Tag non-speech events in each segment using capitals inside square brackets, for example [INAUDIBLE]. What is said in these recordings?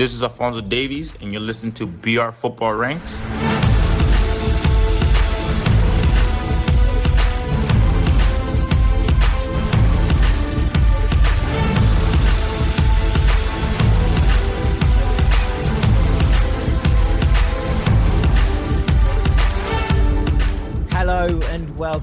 This is Alphonso Davies, and you're listening to BR Football Ranks.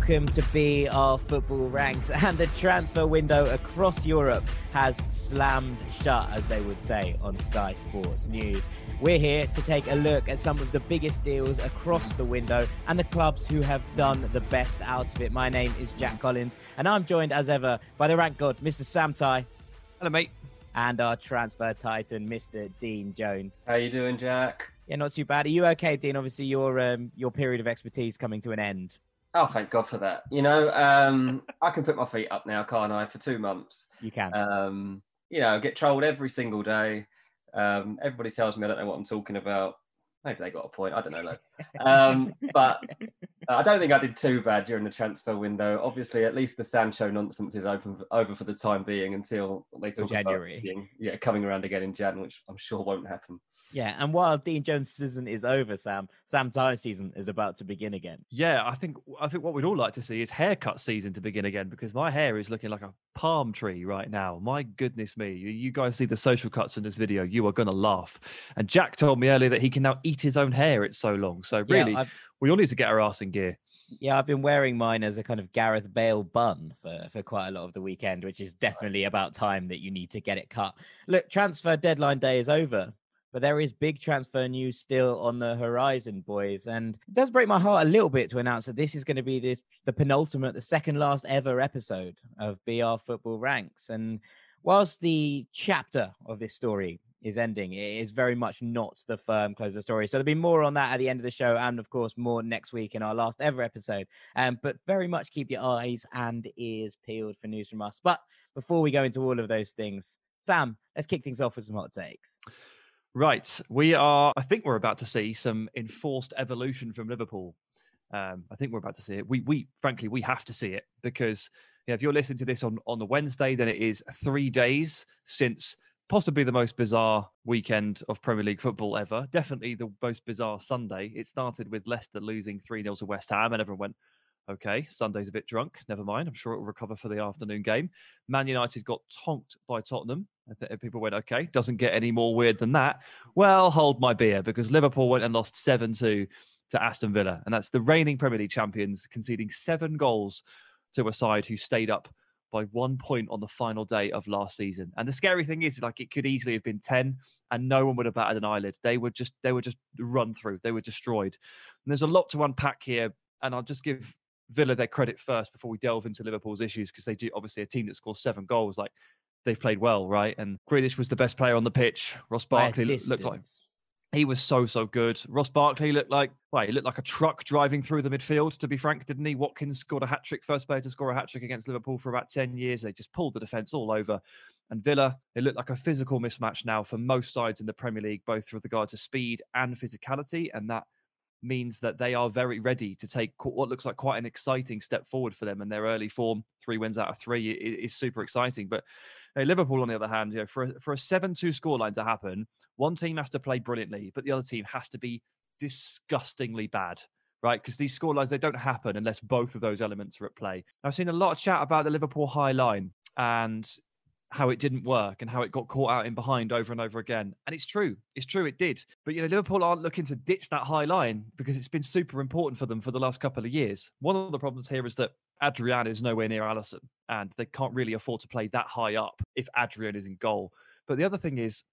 Welcome to BR Football Ranks. [LAUGHS] And the transfer window across Europe has slammed shut, as they would say on Sky Sports News. We're here to take a look at some of the biggest deals across the window and the clubs who have done the best out of it. My name is Jack Collins, and I'm joined as ever by the rank god, Mr. Sam Tighe. Hello, mate. And our transfer titan, Mr. Dean Jones. How you doing, Jack? Yeah, not too bad. Are you okay, Dean? Obviously, your um, your period of expertise coming to an end. Oh, thank God for that. You know, um, I can put my feet up now, can't I? For two months. You can. Um, you know, get trolled every single day. Um, everybody tells me I don't know what I'm talking about. Maybe they got a point. I don't know. Like. Um, but I don't think I did too bad during the transfer window. Obviously, at least the Sancho nonsense is open over for the time being until they talk January. about being, yeah coming around again in Jan, which I'm sure won't happen. Yeah, and while Dean Jones' season is over, Sam, Sam Tyler's season is about to begin again. Yeah, I think I think what we'd all like to see is haircut season to begin again because my hair is looking like a palm tree right now. My goodness me. You, guys see the social cuts from this video, you are gonna laugh. And Jack told me earlier that he can now eat his own hair, it's so long. So really Yeah, we all need to get our ass in gear. Yeah, I've been wearing mine as a kind of Gareth Bale bun for, for quite a lot of the weekend, which is definitely about time that you need to get it cut. Look, transfer deadline day is over, but there is big transfer news still on the horizon, boys. And it does break my heart a little bit to announce that this is going to be this the penultimate, the second last ever episode of BR Football Ranks. And whilst the chapter of this story is ending. It is very much not the firm close of the story. So there'll be more on that at the end of the show, and of course, more next week in our last ever episode. Um, but very much keep your eyes and ears peeled for news from us. But before we go into all of those things, Sam, let's kick things off with some hot takes. Right. We are I think we're about to see some enforced evolution from Liverpool. Um, I think we're about to see it. We we frankly we have to see it because you know, if you're listening to this on, on the Wednesday, then it is three days since possibly the most bizarre weekend of Premier League football ever. Definitely the most bizarre Sunday. It started with Leicester losing 3 0 to West Ham, and everyone went, okay, Sunday's a bit drunk. Never mind. I'm sure it will recover for the afternoon game. Man United got tonked by Tottenham. People went, okay, doesn't get any more weird than that. Well, hold my beer because Liverpool went and lost 7 2 to Aston Villa. And that's the reigning Premier League champions conceding seven goals to a side who stayed up by one point on the final day of last season. And the scary thing is, like, it could easily have been ten, and no one would have batted an eyelid. They would just, they were just run through. They were destroyed. And there's a lot to unpack here. And I'll just give Villa their credit first before we delve into Liverpool's issues because they do obviously a team that scores seven goals. Like they've played well, right? And Grealish was the best player on the pitch. Ross Barkley looked, like he was so so good. Ross Barkley looked like well, he looked like a truck driving through the midfield. To be frank, didn't he? Watkins scored a hat trick, first player to score a hat trick against Liverpool for about ten years. They just pulled the defence all over. And Villa, it looked like a physical mismatch now for most sides in the Premier League, both with regard to speed and physicality, and that means that they are very ready to take what looks like quite an exciting step forward for them. And their early form, three wins out of three, is, super exciting. But Liverpool, on the other hand, you know, for a, for a seven-two scoreline to happen, one team has to play brilliantly, but the other team has to be disgustingly bad. Right, because these scorelines they don't happen unless both of those elements are at play. I've seen a lot of chat about the Liverpool high line and how it didn't work and how it got caught out in behind over and over again. And it's true. It's true it did. But you know, Liverpool aren't looking to ditch that high line because it's been super important for them for the last couple of years. One of the problems here is that Adrian is nowhere near Alisson and they can't really afford to play that high up if Adrian is in goal. But the other thing is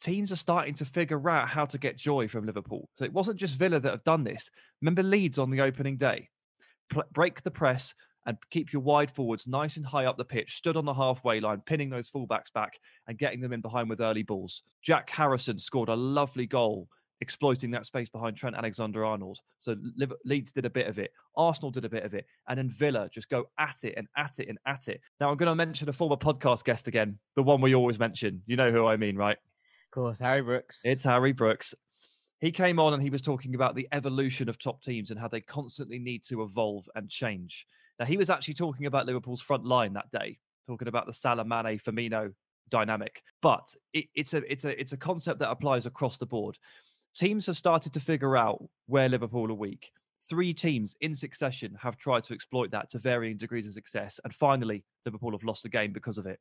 teams are starting to figure out how to get joy from Liverpool. So it wasn't just Villa that have done this. Remember Leeds on the opening day? Break the press and keep your wide forwards nice and high up the pitch, stood on the halfway line, pinning those fullbacks back and getting them in behind with early balls. Jack Harrison scored a lovely goal exploiting that space behind Trent Alexander-Arnold. So Liv- Leeds did a bit of it, Arsenal did a bit of it, and then Villa just go at it and at it and at it. Now I'm going to mention a former podcast guest again, the one we always mention. You know who I mean, right? Of course, Harry Brooks. It's Harry Brooks. He came on and he was talking about the evolution of top teams and how they constantly need to evolve and change. Now, he was actually talking about Liverpool's front line that day, talking about the Salah, Mane, Firmino, dynamic. But it, it's a it's a it's a concept that applies across the board. Teams have started to figure out where Liverpool are weak. Three teams in succession have tried to exploit that to varying degrees of success, and finally, Liverpool have lost a game because of it.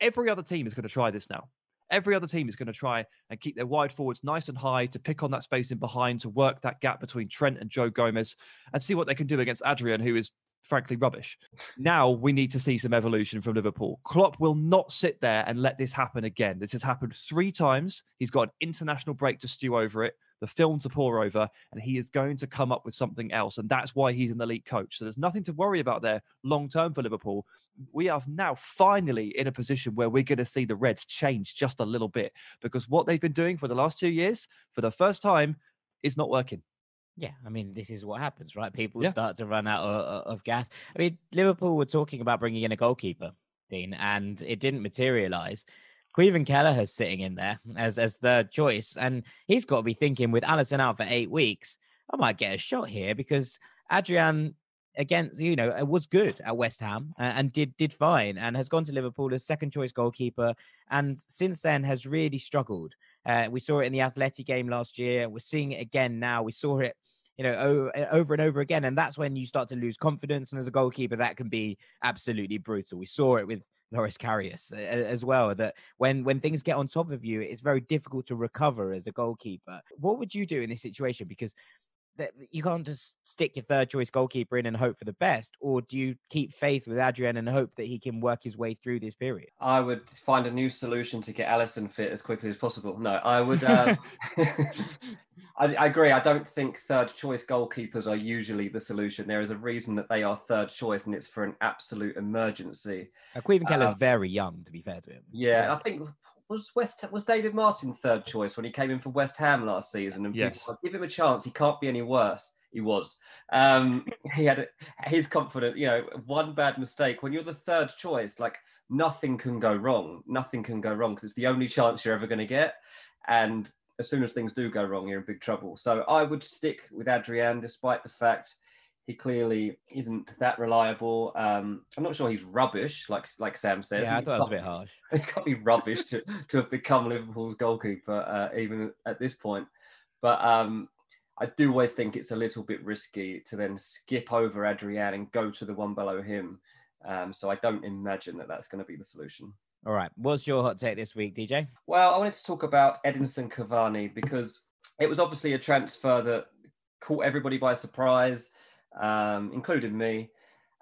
Every other team is going to try this now. Every other team is going to try and keep their wide forwards nice and high to pick on that space in behind, to work that gap between Trent and Joe Gomez, and see what they can do against Adrian, who is frankly rubbish. Now we need to see some evolution from Liverpool. Klopp will not sit there and let this happen again. This has happened three times. He's got an international break to stew over it the film to pour over, and he is going to come up with something else. And that's why he's an elite coach. So there's nothing to worry about there long term for Liverpool. We are now finally in a position where we're going to see the Reds change just a little bit because what they've been doing for the last two years, for the first time, is not working. Yeah, I mean, this is what happens, right? People yeah. start to run out of, of, gas. I mean, Liverpool were talking about bringing in a goalkeeper, Dean, and it didn't materialize. Caoimhin Kelleher's sitting in there as as third choice, and he's got to be thinking with Alisson out for eight weeks, I might get a shot here because Adrian against you know was good at West Ham and did did fine and has gone to Liverpool as second choice goalkeeper and since then has really struggled. Uh, we saw it in the Atleti game last year. We're seeing it again now. We saw it you know eh, over and over again and that's when you start to lose confidence and as a goalkeeper that can be absolutely brutal. We saw it with Loris Karius as well. That when when things get on top of you, it's very difficult to recover as a goalkeeper. What would you do in this situation? Because you can't just stick your third choice goalkeeper in and hope for the best, or do you keep faith with Adrian and hope that he can work his way through this period? I would find a new solution to get Alisson fit as quickly as possible. No, I would. Uh, [LAUGHS] [LAUGHS] I, I, agree. I don't think third choice goalkeepers are usually the solution. There is a reason that they are third choice, and it's for an absolute emergency. Uh, Kelleher's um, very young, to be fair to him. Yeah, I think was West was David Martin third choice when he came in for West Ham last season, and yes. people, give him a chance. He can't be any worse. He was. Um, [LAUGHS] he had his confidence. You know, one bad mistake when you're the third choice, like nothing can go wrong. Nothing can go wrong because it's the only chance you're ever going to get. And as soon as things do go wrong, you're in big trouble. So I would stick with Adrian, despite the fact he clearly isn't that reliable. Um, I'm not sure he's rubbish, like like Sam says. Yeah, I thought it was a bit harsh. [LAUGHS] He can't be rubbish to, to have become Liverpool's goalkeeper, uh, even at this point. But um, I do always think it's a little bit risky to then skip over Adrian and go to the one below him. Um, so I don't imagine that that's going to be the solution. All right. What's your hot take this week, DJ? Well, I wanted to talk about Edinson Cavani because it was obviously a transfer that caught everybody by surprise, um, including me.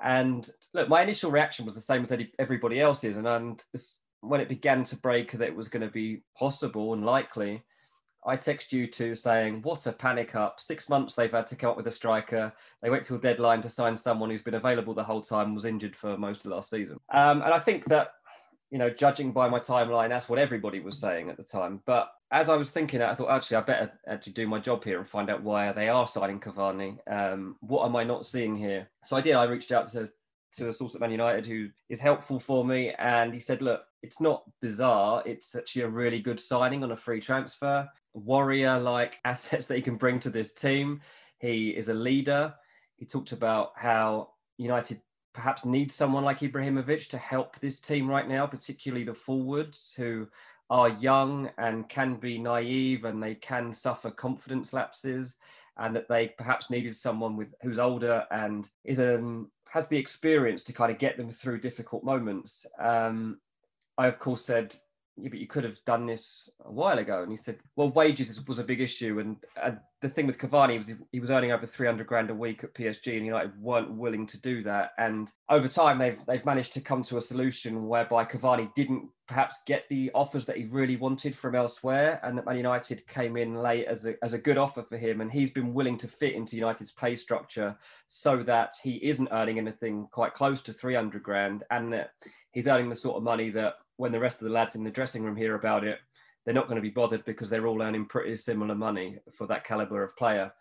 And look, my initial reaction was the same as everybody else's. And, and when it began to break that it was going to be possible and likely, I text you two saying, What a panic up. Six months they've had to come up with a striker. They wait till deadline to sign someone who's been available the whole time, was injured for most of last season. Um, and I think that you know, judging by my timeline, that's what everybody was saying at the time. But as I was thinking I thought actually I better actually do my job here and find out why they are signing Cavani. Um, what am I not seeing here? So I did. I reached out to to a source at Man United who is helpful for me, and he said, "Look, it's not bizarre. It's actually a really good signing on a free transfer. Warrior like [LAUGHS] assets that he can bring to this team. He is a leader. He talked about how United perhaps need someone like Ibrahimovic to help this team right now, particularly the forwards who are young and can be naive and they can suffer confidence lapses and that they perhaps needed someone with who's older and is um, has the experience to kind of get them through difficult moments. Um, I of course said yeah, but you could have done this a while ago. And he said, well, wages was a big issue. And, the thing with Cavani was he was earning over 300 grand a week at PSG and United weren't willing to do that. And over time, they've, they've managed to come to a solution whereby Cavani didn't perhaps get the offers that he really wanted from elsewhere. And that Man United came in late as a, as a good offer for him. And he's been willing to fit into United's pay structure so that he isn't earning anything quite close to 300 grand and that he's earning the sort of money that when the rest of the lads in the dressing room hear about it, they're not going to be bothered because they're all earning pretty similar money for that caliber of player.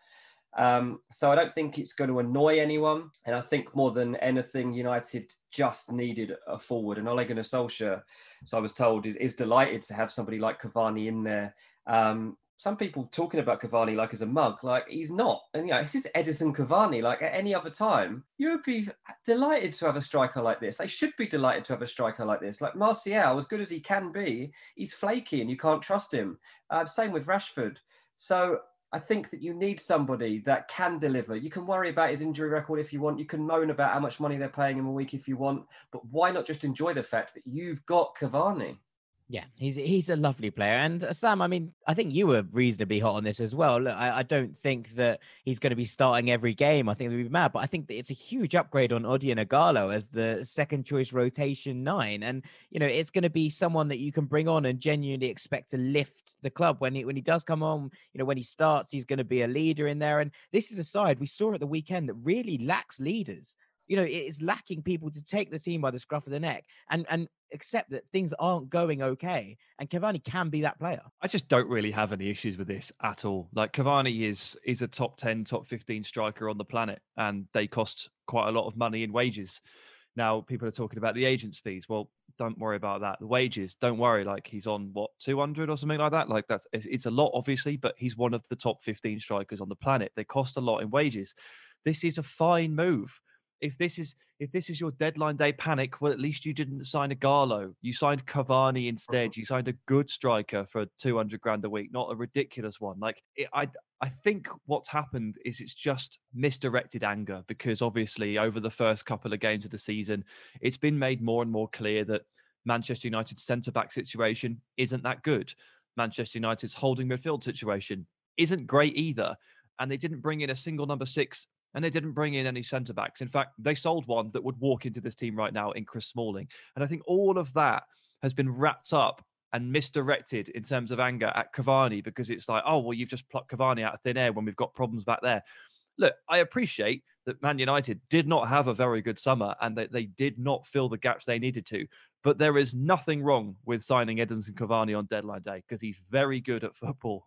Um, so I don't think it's going to annoy anyone. And I think more than anything, United just needed a forward. And Ole Gunnar Solskjaer, so I was told, is, is delighted to have somebody like Cavani in there. Um, some people talking about Cavani like as a mug, like he's not. And you know, this is Edinson Cavani. Like at any other time, you would be delighted to have a striker like this. They should be delighted to have a striker like this. Like Martial, as good as he can be, he's flaky and you can't trust him. Uh, same with Rashford. So I think that you need somebody that can deliver. You can worry about his injury record if you want. You can moan about how much money they're paying him a week if you want. But why not just enjoy the fact that you've got Cavani? Yeah, he's he's a lovely player, and uh, Sam. I mean, I think you were reasonably hot on this as well. Look, I, I don't think that he's going to be starting every game. I think they'd be mad, but I think that it's a huge upgrade on Odion Ighalo as the second choice rotation nine, and you know it's going to be someone that you can bring on and genuinely expect to lift the club when he when he does come on. You know, when he starts, he's going to be a leader in there, and this is a side we saw at the weekend that really lacks leaders you know, it is lacking people to take the team by the scruff of the neck and and accept that things aren't going okay. And Cavani can be that player. I just don't really have any issues with this at all. Like Cavani is is a top 10, top 15 striker on the planet, and they cost quite a lot of money in wages. Now people are talking about the agents' fees. Well, don't worry about that. The wages, don't worry. Like he's on what 200 or something like that. Like that's it's, it's a lot, obviously, but he's one of the top 15 strikers on the planet. They cost a lot in wages. This is a fine move if this is if this is your deadline day panic, well, at least you didn't sign Ighalo. You signed Cavani instead. Mm-hmm. You signed a good striker for two hundred grand a week, not a ridiculous one. Like it, I, I think what's happened is it's just misdirected anger because obviously over the first couple of games of the season, it's been made more and more clear that Manchester United's centre back situation isn't that good. Manchester United's holding midfield situation isn't great either. And they didn't bring in a single number six and they didn't bring in any centre backs. In fact, they sold one that would walk into this team right now in Chris Smalling. And I think all of that has been wrapped up and misdirected in terms of anger at Cavani because it's like, oh, well, you've just plucked Cavani out of thin air when we've got problems back there. Look, I appreciate that Man United did not have a very good summer and that they did not fill the gaps they needed to. But there is nothing wrong with signing Edinson Cavani on deadline day because he's very good at football.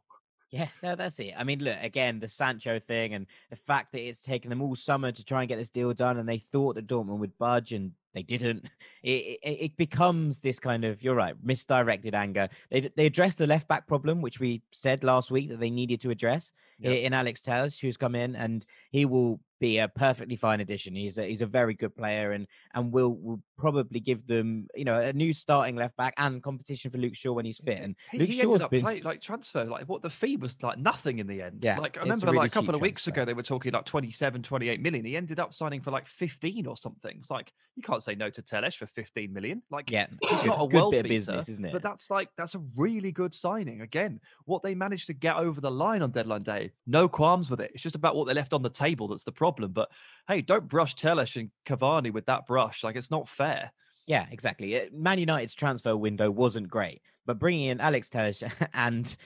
Yeah, no, that's it. I mean, look, again, the Sancho thing and the fact that it's taken them all summer to try and get this deal done, and they thought that Dortmund would budge and they didn't. [LAUGHS] It, it, it, becomes this kind of, you're right, misdirected anger. They, they addressed the left back problem, which we said last week that they needed to address yep. Eh, in Alex Telles, who's come in and he will be a perfectly fine addition. He's a, he's a very good player and and will will probably give them you know a new starting left back and competition for Luke Shaw when he's fit. And he, Luke he Shaw's ended been play, like transfer like what the fee was like nothing in the end. Yeah, like I remember really like a couple of weeks transfer. ago they were talking like 27, 28 million. He ended up signing for like 15 or something. It's like you can't say no to Telles for 15 million. Like yeah, it's not a good world bit of beater, business, isn't it? But that's like that's a really good signing. Again, what they managed to get over the line on deadline day, no qualms with it. It's just about what they left on the table that's the problem. But hey, don't brush Telles and Cavani with that brush. Like it's not fair. Yeah, exactly. Man United's transfer window wasn't great, but bringing in Alex Telles [LAUGHS] and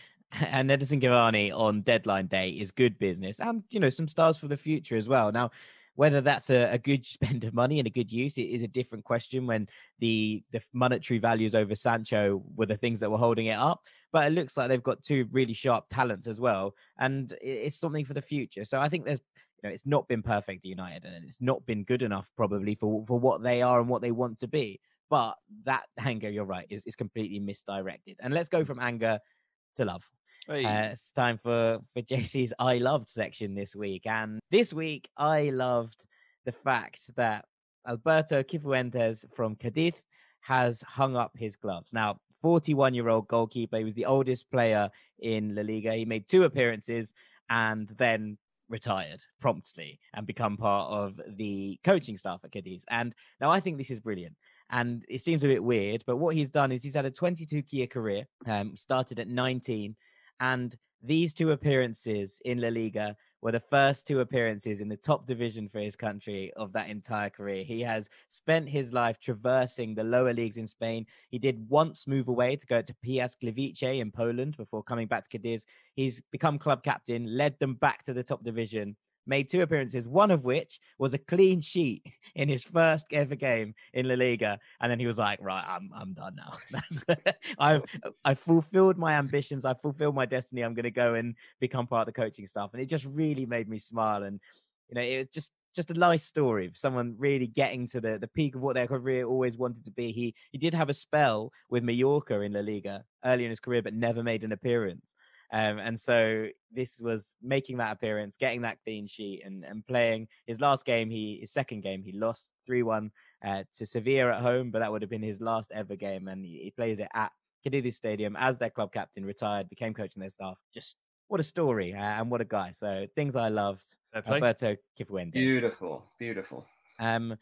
and Edinson Cavani on deadline day is good business, and you know some stars for the future as well. Now, whether that's a, a good [LAUGHS] spend of money and a good use it is a different question. When the the monetary values over Sancho were the things that were holding it up, but it looks like they've got two really sharp talents as well, and it's something for the future. So I think there's you know, it's not been perfect United, and it's not been good enough probably for for what they are and what they want to be. But that [LAUGHS] anger, you're right, is is completely misdirected. And let's go from anger to love. Hey. Uh, it's time for for [LAUGHS] JC's I loved section this week, and this week I loved the fact that Alberto Cifuentes from Cadiz has hung up his gloves. Now, 41 year old goalkeeper, he was the oldest player in La Liga. He made two appearances and then retired promptly and become part of the coaching staff at Cadiz. And now I think this is brilliant. And it seems a bit weird, but what he's done is he's had a 22 year career, um, started at 19, and these two appearances in La Liga were the first two appearances in the top division for his country of that entire career. He has spent his life traversing the lower leagues in Spain. He did once move away to go to Piast Gliwice in Poland before coming back to Cadiz. He's become club captain, led them back to the top division, made two appearances, one of which was a clean sheet [LAUGHS] in his first ever game in La Liga. And then he was like, right, I'm I'm done now. [LAUGHS] [LAUGHS] I've I've fulfilled my ambitions, I've fulfilled my destiny. I'm gonna go and become part of the coaching staff. And it just really made me smile. And you know, it was just just a nice story of someone really getting to the, the peak of what their career always wanted to be. He he did have a spell with Mallorca in La Liga early in his career, but never made an appearance. Um, and so this was making that appearance, getting that clean sheet, and, and playing his last game. He his second game he lost three one uh, to Sevilla at home, but that would have been his last ever game, and he, he plays it at Cadiz Stadium as their club captain, retired, became coach in their staff. Just what a story uh, and what a guy. So things I loved. Alberto Cifuentes. Beautiful, beautiful. Um,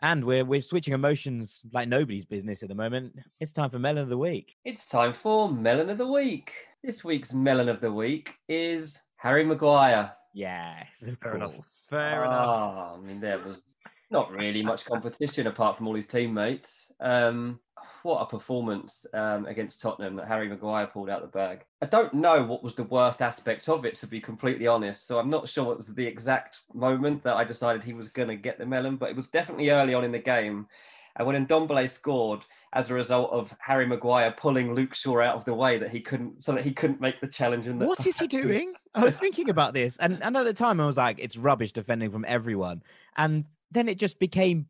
and we're we're switching emotions like nobody's business at the moment. It's time for Melon of the Week. It's time for Melon of the Week. This week's Melon of the Week is Harry Maguire. Yes, of Fair enough. course. Fair enough. Ah, I mean, there was not really much competition apart from all his teammates. Um, what a performance um, against Tottenham that Harry Maguire pulled out the bag. I don't know what was the worst aspect of it, to be completely honest. So I'm not sure what was the exact moment that I decided he was going to get the melon, but it was definitely early on in the game. And when Ndombele scored as a result of Harry Maguire pulling Luke Shaw out of the way that he couldn't, so that he couldn't make the challenge. And the, What is he [LAUGHS] doing? I was thinking about this, and, and at the time I was like, it's rubbish defending from everyone, and then it just became,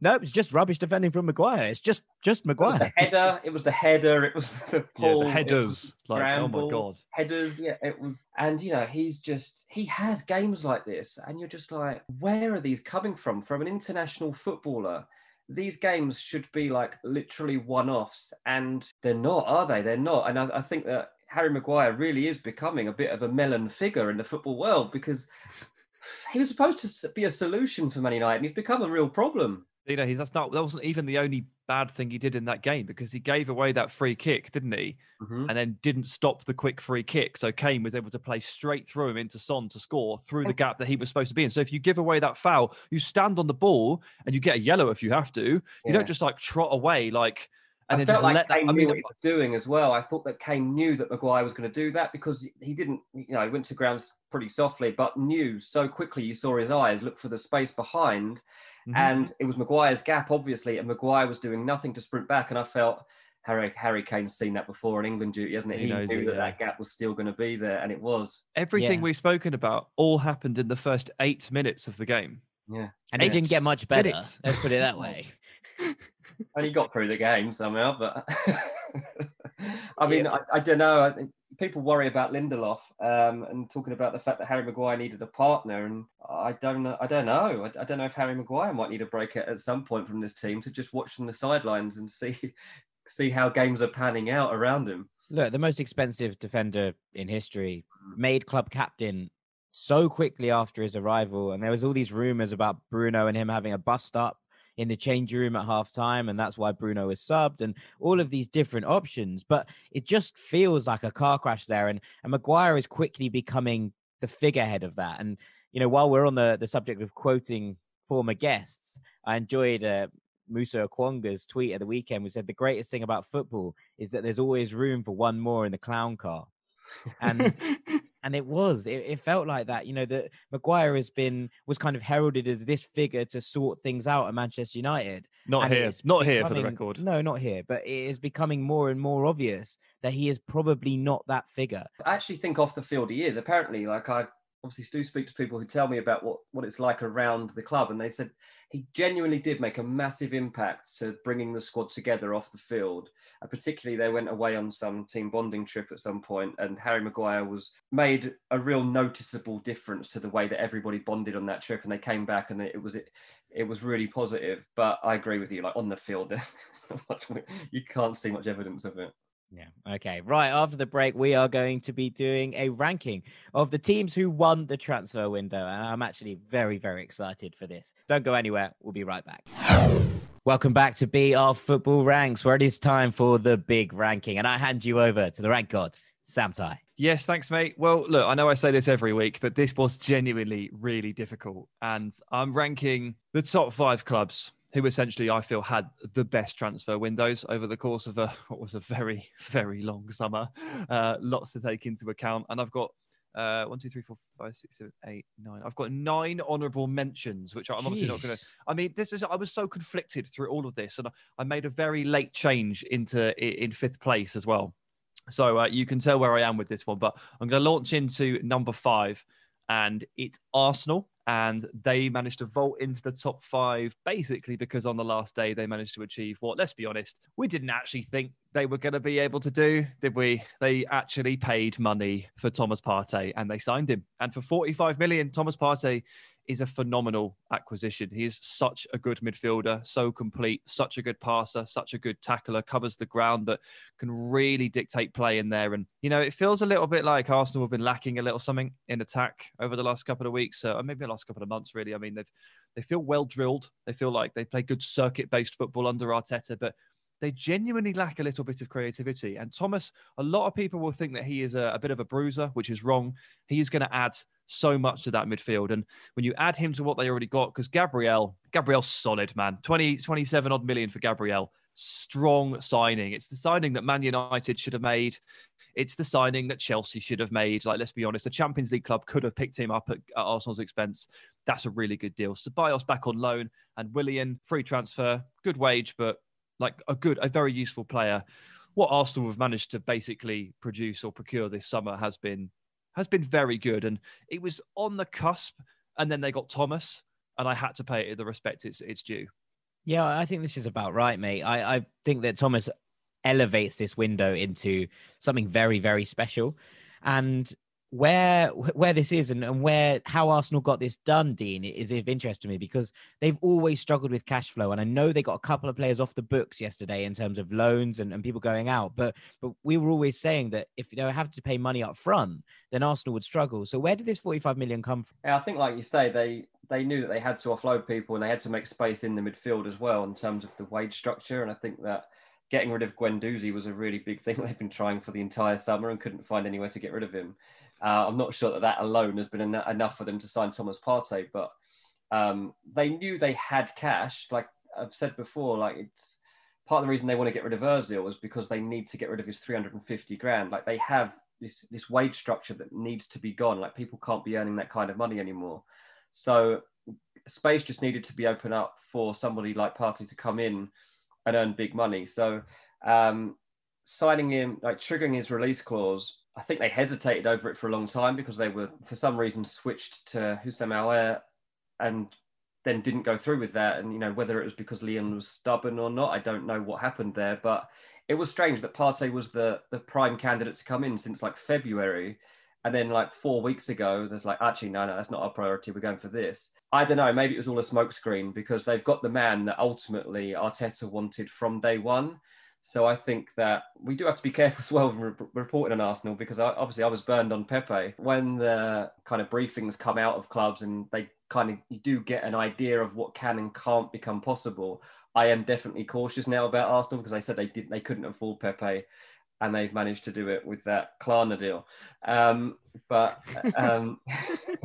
no, it's just rubbish defending from Maguire. It's just just It was the header. It was the header. It was [LAUGHS] the Yeah, the headers. was Like, oh my god. Headers. Yeah, it was. And you know, he's just he has games like this, and you're just like, where are these coming from? From an international footballer. These games should be like literally one-offs, and they're not, are they? They're not. And I, I think that Harry Maguire really is becoming a bit of a melon figure in the football world because he was supposed to be a solution for Man United, and he's become a real problem. You know, he's that's not that wasn't even the only bad thing he did in that game because he gave away that free kick, didn't he? Mhm. And then didn't stop the quick free kick. So Kane was able to play straight through him into Son to score through the gap that he was supposed to be in. So if you give away that foul, you stand on the ball and you get a yellow if you have to. You Yeah. don't just like trot away like and I then felt just like let that. Kane I knew mean, what he was doing as well. I thought that Kane knew that Maguire was going to do that because he didn't, you know, he went to ground pretty softly, but knew so quickly. You saw his eyes look for the space behind, mhm. and it was Maguire's gap, obviously, and Maguire was doing nothing to sprint back. And I felt Harry Harry Kane's seen that before on England duty, hasn't it? He He, knows knew it, that yeah. that gap was still going to be there, and it was. everything Yeah. we've spoken about all happened in the first eight minutes of the game. Yeah, And he didn't get much better. Minutes. Let's put it that [LAUGHS] way. and he got through the game somehow. But [LAUGHS] I mean, I, I don't know. I think people worry about Lindelof um, and talking about the fact that Harry Maguire needed a partner, and I don't know. I don't know. I, I don't know if Harry Maguire might need a break at, at some point from this team to just watch from the sidelines and see [LAUGHS] see how games are panning out around him. Look, the most expensive defender in history made club captain so quickly after his arrival, and there was all these rumors about Bruno and him having a bust up in the change room at half time, and that's why Bruno was subbed, and all of these different options. But it just feels like a car crash there, and, and Maguire is quickly becoming the figurehead of that. And you know, while we're on the the subject of quoting former guests, I enjoyed uh, Musa Okwonga's tweet at the weekend. We said the greatest thing about football is that there's always room for one more in the clown car, and [LAUGHS] and it was it, it felt like that. You know, that Maguire has been was kind of heralded as this figure to sort things out at Manchester United. Not and it here. is Not here for the record. No, not here. But it is becoming more and more obvious that he is probably not that figure. I actually think off the field he is. Apparently, like I obviously do speak to people who tell me about what what it's like around the club, and they said he genuinely did make a massive impact to bringing the squad together off the field. Uh, particularly, they went away on some team bonding trip at some point, and Harry Maguire was made a real noticeable difference to the way that everybody bonded on that trip, and they came back, and it was it. It was really positive, but I agree with you. Like on the field, [LAUGHS] you can't see much evidence of it. Yeah. Okay. Right after the break, we are going to be doing a ranking of the teams who won the transfer window. And I'm actually very, very excited for this. Don't go anywhere. We'll be right back. Welcome back to BR Football Ranks, where it is time for the big ranking. And I hand you over to the rank god, Sam Tighe. Yes, thanks, mate. Well, look, I know I say this every week, but this was genuinely really difficult. And I'm ranking the top five clubs who essentially I feel had the best transfer windows over the course of a [LAUGHS] what was a very, very long summer. Uh, lots to take into account. And I've got uh, one, two, three, four, five, six, seven, eight, nine. I've got nine honourable mentions, which I'm obviously not going to I mean, this is I was so conflicted through all of this, and I- I made a very late change into in fifth place as well. So uh, you can tell where I am with this one, but I'm going to launch into number five, and it's Arsenal, and they managed to vault into the top five basically because on the last day they managed to achieve what, let's be honest, we didn't actually think they were going to be able to do, did we? They actually paid money for Thomas Partey and they signed him. And for 45 million, Thomas Partey is a phenomenal acquisition. He is such a good midfielder, so complete, such a good passer, such a good tackler, covers the ground, but can really dictate play in there. And, you know, it feels a little bit like Arsenal have been lacking a little something in attack over the last couple of weeks, uh, or maybe the last couple of months, really. I mean, they've they feel well drilled. They feel like they play good circuit based football under Arteta, but they genuinely lack a little bit of creativity. And Thomas, a lot of people will think that he is a, a bit of a bruiser, which is wrong. He is going to add so much to that midfield. And when you add him to what they already got, because Gabriel, Gabriel's solid, man. 20, 27 odd million for Gabriel. Strong signing. It's the signing that Man United should have made. It's the signing that Chelsea should have made. Like, let's be honest, the Champions League club could have picked him up at, at Arsenal's expense. That's a really good deal. Ceballos back on loan and Willian, free transfer, good wage, but like a good, a very useful player. What Arsenal have managed to basically produce or procure this summer has been has been very good, and it was on the cusp. And then they got Thomas, and I had to pay it the respect it's it's due. Yeah, I think this is about right, mate. I, I think that Thomas elevates this window into something very, very special. And where where this is and, and where how Arsenal got this done, Dean, is of interest to me because they've always struggled with cash flow. And I know they got a couple of players off the books yesterday in terms of loans and, and people going out. But but we were always saying that if they have to pay money up front, then Arsenal would struggle. So where did this 45 million come from? Yeah, I think like you say, they they knew that they had to offload people and they had to make space in the midfield as well in terms of the wage structure. And I think that getting rid of Guendouzi was a really big thing [LAUGHS] they've been trying for the entire summer and couldn't find anywhere to get rid of him. Uh, I'm not sure that that alone has been en- enough for them to sign Thomas Partey, but um, they knew they had cash. Like I've said before, like it's part of the reason they want to get rid of Özil was because they need to get rid of his 350 grand. Like they have this this wage structure that needs to be gone. Like people can't be earning that kind of money anymore. So space just needed to be open up for somebody like Partey to come in and earn big money. So um, signing him, like triggering his release clause, I think they hesitated over it for a long time because they were, for some reason, switched to Houssem Aouar and then didn't go through with that. And, you know, whether it was because Lyon was stubborn or not, I don't know what happened there. But it was strange that Partey was the, the prime candidate to come in since like February. And then like four weeks ago, there's like, actually, no, no, that's not our priority. We're going for this. I don't know. Maybe it was all a smokescreen because they've got the man that ultimately Arteta wanted from day one. So I think that we do have to be [LAUGHS] careful as well when reporting on Arsenal because I, obviously I was burned on Pepe. When the kind of briefings come out of clubs and they kind of you do get an idea of what can and can't become possible. I am definitely cautious now about Arsenal because they said they didn't they couldn't afford Pepe, and they've managed to do it with that Klarna deal. Um, but [LAUGHS] um,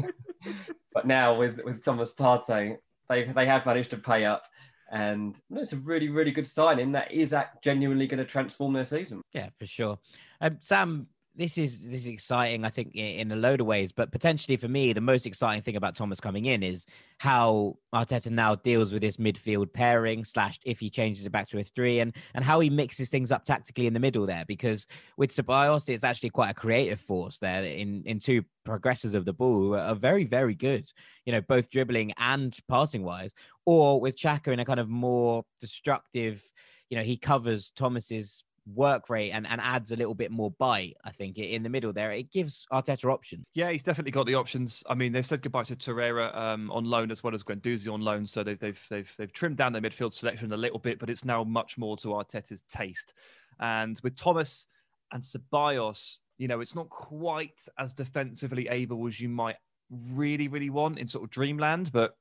[LAUGHS] but now with with Thomas Partey, they they have managed to pay up and it's a really, really good signing that is genuinely going to transform their season. Yeah, for sure. Um, Sam, this is this is exciting. I think in a load of ways, but potentially for me, the most exciting thing about Thomas coming in is how Arteta now deals with this midfield pairing slash if he changes it back to a three and and how he mixes things up tactically in the middle there. Because with Ceballos, it's actually quite a creative force there in in two progressors of the ball are very very good. You know, both dribbling and passing wise. Or with Xhaka in a kind of more destructive. You know, he covers Thomas's work rate and, and adds a little bit more bite, I think, in the middle there. It gives Arteta options. Yeah, he's definitely got the options. I mean, they've said goodbye to Torreira um, on loan as well as Guendouzi on loan. So they've, they've, they've, they've trimmed down their midfield selection a little bit, but it's now much more to Arteta's taste. And with Thomas and Ceballos, you know, it's not quite as defensively able as you might really, really want in sort of dreamland, but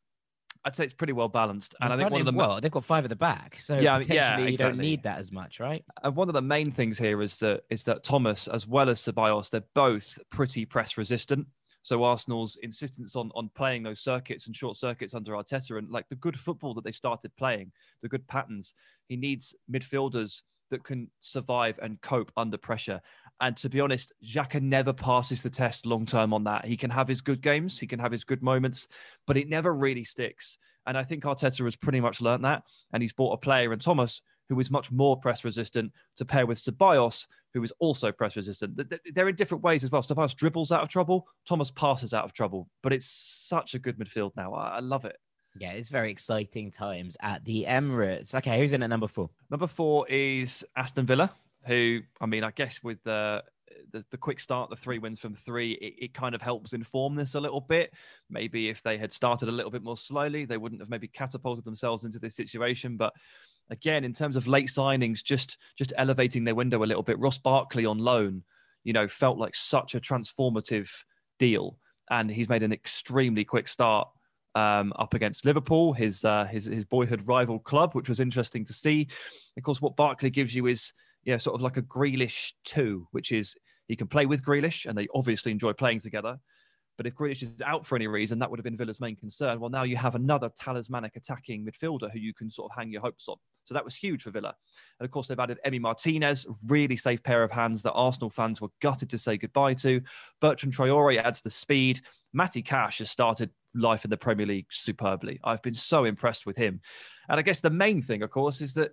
I'd say it's pretty well balanced. And, I think one of the well, they've got five at the back, so yeah, potentially yeah, exactly. you don't need that as much, right? And one of the main things here is that is that Thomas as well as Ceballos, they're both pretty press resistant. So Arsenal's insistence on on playing those circuits and short circuits under Arteta and like the good football that they started playing, the good patterns, he needs midfielders that can survive and cope under pressure. And to be honest, Xhaka never passes the test long term on that. He can have his good games, he can have his good moments, but it never really sticks. And I think Arteta has pretty much learned that. And he's bought a player in Thomas who is much more press resistant to pair with Ceballos, who is also press resistant. They're in different ways as well. Ceballos dribbles out of trouble, Thomas passes out of trouble, but it's such a good midfield now. I love it. Yeah, it's very exciting times at the Emirates. Okay, who's in at number four? Number four is Aston Villa. Who, I mean, I guess with the the, the quick start, the three wins from three, it, it, kind of helps inform this a little bit. Maybe if they had started a little bit more slowly, they wouldn't have maybe catapulted themselves into this situation. But again, in terms of late signings, just just elevating their window a little bit. Ross Barkley on loan, you know, felt like such a transformative deal, and he's made an extremely quick start um, up against Liverpool, his, uh, his his boyhood rival club, which was interesting to see. Of course, what Barkley gives you is yeah, sort of like a Grealish two, which is he can play with Grealish, and they obviously enjoy playing together. But if Grealish is out for any reason, that would have been Villa's main concern. Well, now you have another talismanic attacking midfielder who you can sort of hang your hopes on. So that was huge for Villa. And of course, they've added Emi Martinez, really safe pair of hands that Arsenal fans were gutted to say goodbye to. Bertrand Traore adds the speed. Matty Cash has started life in the Premier League superbly. I've been so impressed with him. And I guess the main thing, of course, is that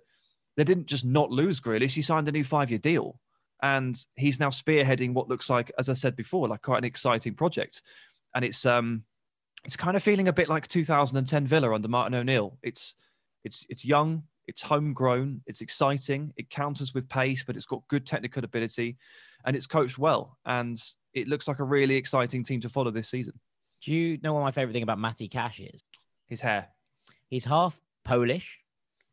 they didn't just not lose Grealish, he signed a new five year deal and he's now spearheading what looks like, as I said before, like quite an exciting project. And it's um, it's kind of feeling a bit like 2010 Villa under Martin O'Neill. It's it's it's young, it's homegrown, it's exciting, it counters with pace, but it's got good technical ability, and it's coached well. And it looks like a really exciting team to follow this season. Do you know what my favorite thing about Matty Cash is? His hair. He's half Polish.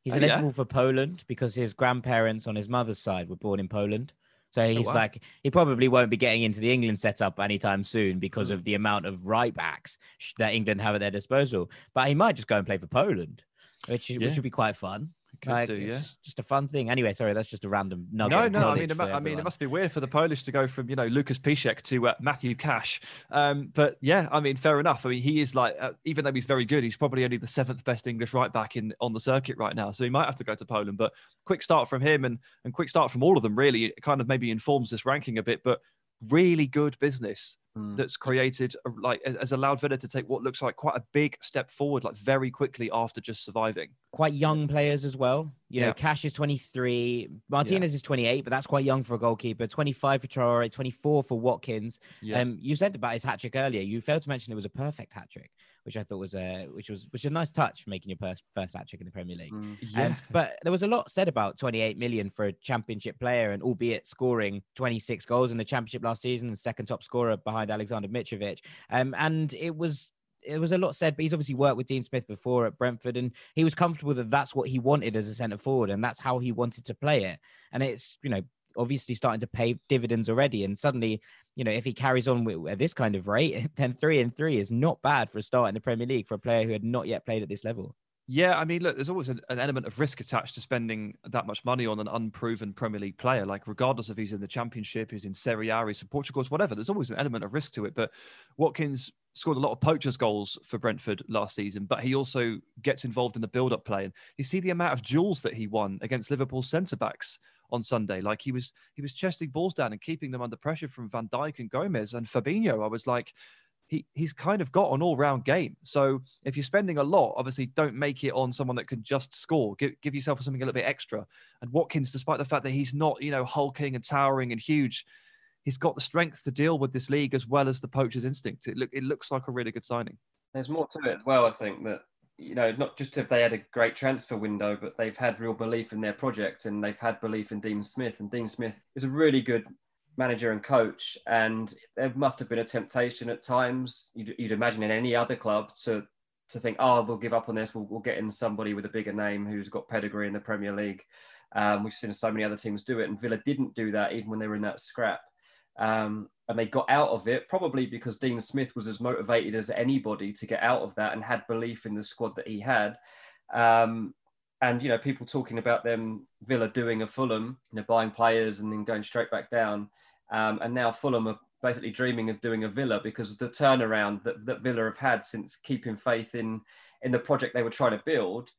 He's Oh, eligible yeah? for Poland because his grandparents on his mother's side were born in Poland. So he's wow. like, he probably won't be getting into the England setup anytime soon because Mm. of the amount of right backs that England have at their disposal. But he might just go and play for Poland, which is, Yeah. which would be quite fun. Could Like, do, yeah. just, just a fun thing. Anyway, sorry, that's just a random nugget. No, no. I mean, it, I mean, it must be weird for the Polish to go from you know Łukasz Piszczek to uh, Matthew Cash. Um, but yeah, I mean, fair enough. I mean, he is like, uh, even though he's very good, he's probably only the seventh best English right back in on the circuit right now. So he might have to go to Poland. But quick start from him and and quick start from all of them. Really, it kind of maybe informs this ranking a bit. But really good business Mm. that's created a- like has- has allowed Villa to take what looks like quite a big step forward, like very quickly after just surviving. quite young players as well. You know, Cash is 23, Martinez is 28, but that's quite young for a goalkeeper. 25 for Traore, 24 for Watkins. Yeah. Um, you said about his hat trick earlier. You failed to mention it was a perfect hat trick, which I thought was a which was which is a nice touch for making your first first hat trick in the Premier League. Mm. yeah. Um, but there was a lot said about 28 million for a championship player, and albeit scoring 26 goals in the championship last season, and second top scorer behind Aleksandar Mitrović. Um, and it was it was a lot said, but he's obviously worked with Dean Smith before at Brentford, and he was comfortable that that's what he wanted as a centre forward, and that's how he wanted to play it. And it's you know obviously starting to pay dividends already, and suddenly. You know, if he carries on with, at this kind of rate, [LAUGHS] then three and three is not bad for a start in the Premier League for a player who had not yet played at this level. Yeah, I mean, look, there's always an, an element of risk attached to spending that much money on an unproven Premier League player. Like, regardless if he's in the Championship, he's in Serie A, he's in Portugal, whatever. There's always an element of risk to it. But Watkins scored a lot of poachers' goals for Brentford last season, but he also gets involved in the build-up play. And you see the amount of duels that he won against Liverpool's centre backs on Sunday. Like he was, he was chesting balls down and keeping them under pressure from Van Dijk and Gomez and Fabinho. I was like, he he's kind of got an all-round game. So if you're spending a lot, obviously don't make it on someone that can just score. Give give yourself something a little bit extra. And Watkins, despite the fact that he's not, you know, hulking and towering and huge, he's got the strength to deal with this league as well as the poacher's instinct. It look it looks like a really good signing. There's more to it as well. I think that you know, not just if they had a great transfer window, but they've had real belief in their project and they've had belief in Dean Smith. And Dean Smith is a really good manager and coach. And there must have been a temptation at times. You'd, you'd imagine in any other club to to think, oh, we'll give up on this. We'll, we'll get in somebody with a bigger name who's got pedigree in the Premier League. Um, we've seen so many other teams do it, and Villa didn't do that even when they were in that scrap. Um, and they got out of it probably because Dean Smith was as motivated as anybody to get out of that and had belief in the squad that he had. Um, and you know, people talking about them Villa doing a Fulham, you know, buying players and then going straight back down. Um, and now Fulham are basically dreaming of doing a Villa because of the turnaround that, that Villa have had since keeping faith in in the project they were trying to build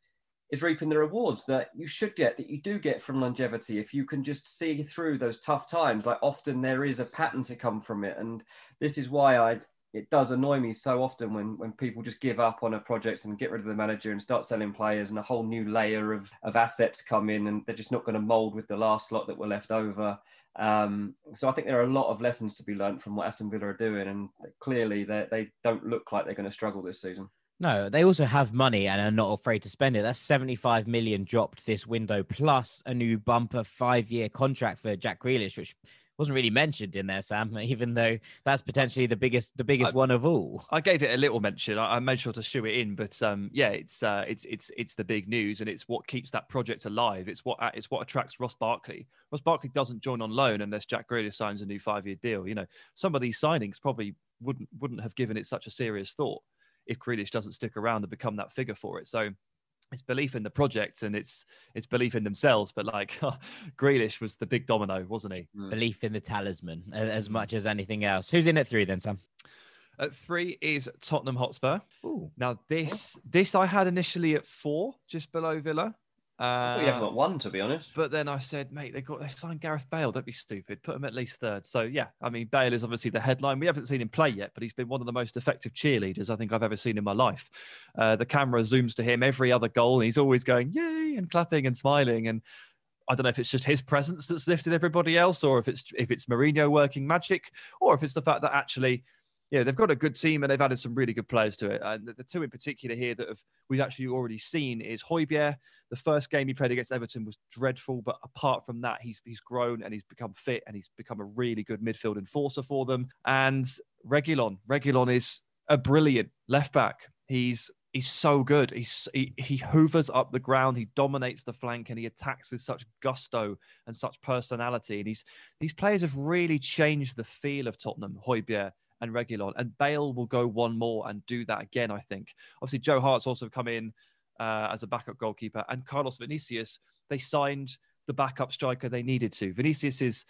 is reaping the rewards that you should get, that you do get from longevity. If you can just see through those tough times, like often there is a pattern to come from it. And this is why I, it does annoy me so often when, when people just give up on a project and get rid of the manager and start selling players and a whole new layer of, of assets come in and they're just not going to mold with the last lot that were left over. Um, so I think there are a lot of lessons to be learned from what Aston Villa are doing. And clearly they, they don't look like they're going to struggle this season. No, they also have money and are not afraid to spend it. That's 75 million dropped this window, plus a new bumper five year contract for Jack Grealish, which wasn't really mentioned in there, Sam, [LAUGHS] even though that's potentially the biggest the biggest I, one of all. I gave it a little mention. I, I made sure to shoe it in, but um, yeah, it's uh, it's it's it's the big news, and it's what keeps that project alive. It's what it's what attracts Ross Barkley. Ross Barkley doesn't join on loan unless Jack Grealish signs a new five year deal. You know, some of these signings probably wouldn't wouldn't have given it such a serious thought if Grealish doesn't stick around and become that figure for it. So it's belief in the project and it's it's belief in themselves. But like [LAUGHS] Grealish was the big domino, wasn't he? Mm. Belief in the talisman as much as anything else. Who's in at three then, Sam? At three is Tottenham Hotspur. Ooh. Now this this I had initially at four, just below Villa. Uh, we haven't got one, to be honest. But then I said, mate, they got they signed Gareth Bale. Don't be stupid. Put him at least third. So yeah, I mean, Bale is obviously the headline. We haven't seen him play yet, but he's been one of the most effective cheerleaders I think I've ever seen in my life. Uh, the camera zooms to him every other goal, and he's always going yay and clapping and smiling. And I don't know if it's just his presence that's lifted everybody else, or if it's if it's Mourinho working magic, or if it's the fact that actually yeah, they've got a good team and they've added some really good players to it. And the, two in particular here that have we've actually already seen is Højbjerg. The first game he played against Everton was dreadful, but apart from that, he's he's grown and he's become fit and he's become a really good midfield enforcer for them. And Reguilon, Reguilon is a brilliant left back. He's he's so good. He's he, he hoovers up the ground, he dominates the flank, and he attacks with such gusto and such personality. And he's these players have really changed the feel of Tottenham. Højbjerg and Reguilon. And Bale will go one more and do that again, I think. Obviously, Joe Hart's also come in uh, as a backup goalkeeper. And Carlos Vinicius, they signed the backup striker they needed to. Vinicius is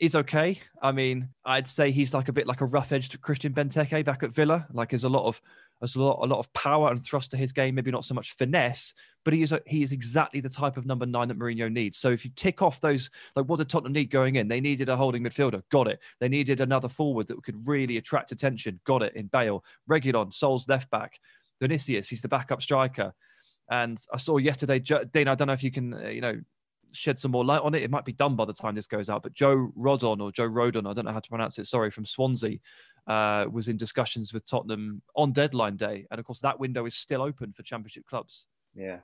is okay. I mean, I'd say he's like a bit like a rough-edged Christian Benteke back at Villa. Like there's a lot of there's a lot, a lot of power and thrust to his game. Maybe not so much finesse, but he is a, he is exactly the type of number nine that Mourinho needs. So if you tick off those, like what did Tottenham need going in? They needed a holding midfielder, got it. They needed another forward that could really attract attention, got it. In Bale, Reguilon, Sol's left back, Vinicius, he's the backup striker. And I saw yesterday, Dean. I don't know if you can, uh, you know, shed some more light on it. It might be done by the time this goes out, but Joe Rodon or Joe Rodon, I don't know how to pronounce it. Sorry, from Swansea, uh, was in discussions with Tottenham on deadline day, and of course that window is still open for Championship clubs. Yeah,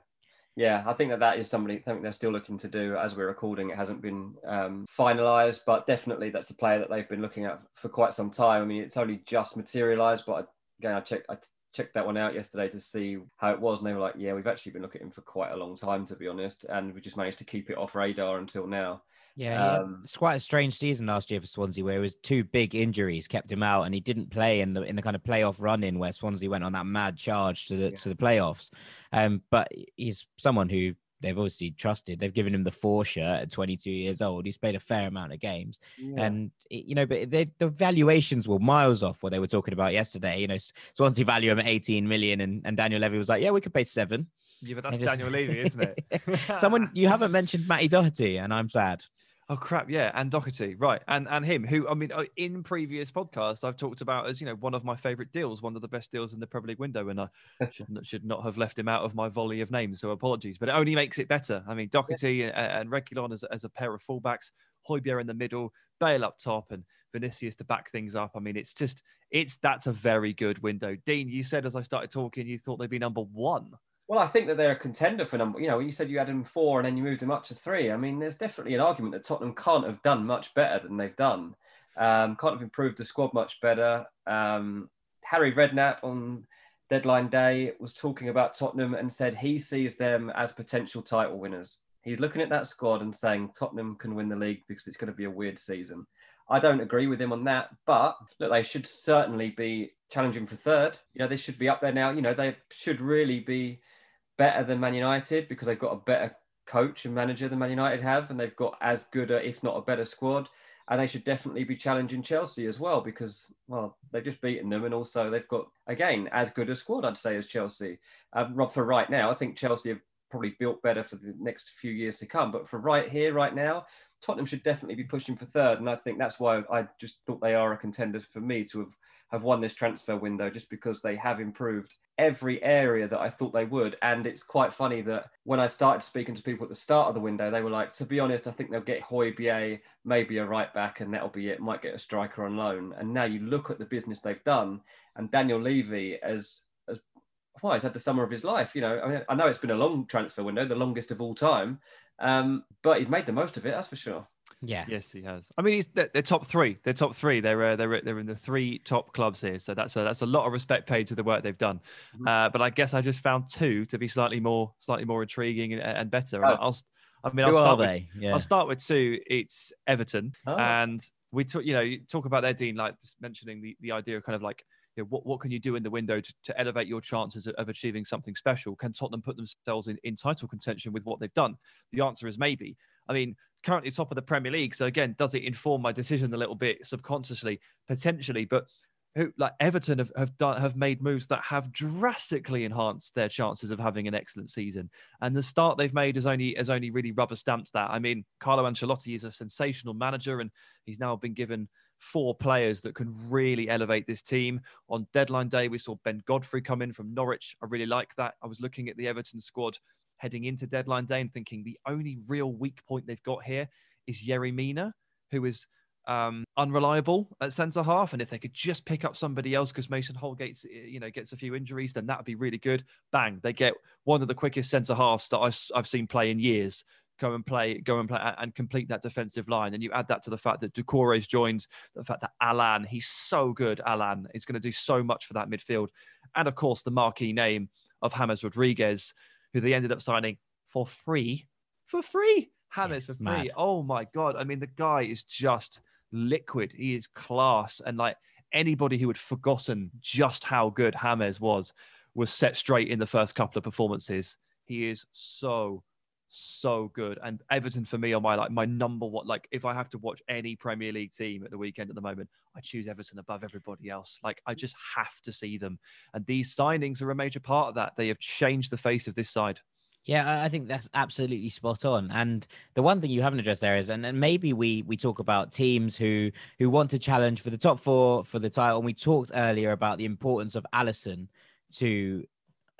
yeah, I think that that is somebody. I think they're still looking to do as we're recording. It hasn't been um, finalised, but definitely that's a player that they've been looking at for quite some time. I mean, it's only just materialised, but again, I checked. I checked that one out yesterday to see how it was, and they were like, "Yeah, we've actually been looking at him for quite a long time, to be honest, and we just managed to keep it off radar until now." Yeah, um, it's quite a strange season last year for Swansea, where it was two big injuries kept him out, and he didn't play in the in the kind of playoff run in where Swansea went on that mad charge to the yeah. to the playoffs. Um, but he's someone who they've obviously trusted. They've given him the four shirt at 22 years old. He's played a fair amount of games, yeah. and you know, but they, the valuations were miles off what they were talking about yesterday. You know, Swansea value him at 18 million, and, and Daniel Levy was like, "Yeah, we could pay seven. Yeah, but that's just... Daniel Levy, isn't it? [LAUGHS] Someone you haven't mentioned Matty Doherty, and I'm sad. Oh crap! Yeah, and Doherty, right, and and him, who I mean, uh, in previous podcasts, I've talked about as you know one of my favourite deals, one of the best deals in the Premier League window, and I [LAUGHS] should not, should not have left him out of my volley of names. So apologies, but it only makes it better. I mean, Doherty yeah. and, and Reguilon as, as a pair of fullbacks, Højbjerg in the middle, Bale up top, and Vinicius to back things up. I mean, it's just it's that's a very good window. Dean, you said as I started talking, you thought they'd be number one. Well, I think that they're a contender for number. You know, you said you had them four and then you moved them up to three. I mean, there's definitely an argument that Tottenham can't have done much better than they've done. Um, can't have improved the squad much better. Um, Harry Redknapp on deadline day was talking about Tottenham and said he sees them as potential title winners. He's looking at that squad and saying Tottenham can win the league because it's going to be a weird season. I don't agree with him on that, but look, they should certainly be challenging for third. You know, they should be up there now. You know, they should really be better than Man United because they've got a better coach and manager than Man United have, and they've got as good, a, if not a better squad. And they should definitely be challenging Chelsea as well because, well, they've just beaten them, and also they've got again as good a squad, I'd say, as Chelsea. Um, for right now, I think Chelsea have probably built better for the next few years to come. But for right here, right now, Tottenham should definitely be pushing for third, and I think that's why I just thought they are a contender for me to have have won this transfer window, just because they have improved every area that I thought they would. And it's quite funny that when I started speaking to people at the start of the window, they were like, to be honest, I think they'll get Højbjerg, maybe a right back, and that'll be it. Might get a striker on loan. And now you look at the business they've done, and Daniel Levy as well, he's had the summer of his life. You know, I, mean, I know it's been a long transfer window, the longest of all time, um, but he's made the most of it. That's for sure. Yeah. Yes, he has. I mean, he's they're, they're top three. They're top three. They're uh, they're they're in the three top clubs here. So that's a that's a lot of respect paid to the work they've done. Mhm. Uh, but I guess I just found two to be slightly more slightly more intriguing and, and better. Oh. And I'll, I mean, I'll Who are start with, they? Yeah. I'll start with two. It's Everton, Oh. and we talk. You know, you talk about their dean, like just mentioning the the idea of kind of like. You know, what, what can you do in the window to, to elevate your chances of, of achieving something special? Can Tottenham put themselves in, in title contention with what they've done? The answer is maybe. I mean, currently top of the Premier League. So again, does it inform my decision a little bit subconsciously, potentially? But who like Everton have, have done have made moves that have drastically enhanced their chances of having an excellent season. And the start they've made has only has only really rubber stamped that. I mean, Carlo Ancelotti is a sensational manager, and he's now been given four players that can really elevate this team. On deadline day, we saw Ben Godfrey come in from Norwich. I really like that. I was looking at the Everton squad heading into deadline day and thinking the only real weak point they've got here is Yerry Mina, who is um, unreliable at centre half. And if they could just pick up somebody else, because Mason Holgate, you know, gets a few injuries, then that would be really good. Bang, they get one of the quickest centre halves that I, have seen play in years. Go and play, go and play, and complete that defensive line. And you add that to the fact that Doucouré's joined, the fact that Alan, he's so good. Alan is going to do so much for that midfield, and of course the marquee name of James Rodriguez, who they ended up signing for free, for free. James Yeah, for free. mad. Oh my god! I mean, the guy is just liquid. He is class, and like anybody who had forgotten just how good James was, was set straight in the first couple of performances. He is so so good. And Everton for me are my like my number one. Like if I have to watch any Premier League team at the weekend at the moment, I choose Everton above everybody else. Like I just have to see them. And these signings are a major part of that. They have changed the face of this side. Yeah, I- think that's absolutely spot on. And the one thing you haven't addressed there is, and, and maybe we we talk about teams who who want to challenge for the top four for the title. And we talked earlier about the importance of Alisson to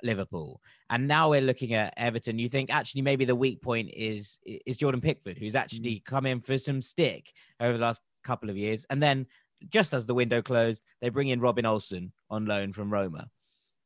Liverpool, and now we're looking at Everton. You think actually maybe the weak point is is Jordan Pickford, who's actually come in for some stick over the last couple of years, and then just as the window closed, they bring in Robin Olsen on loan from Roma.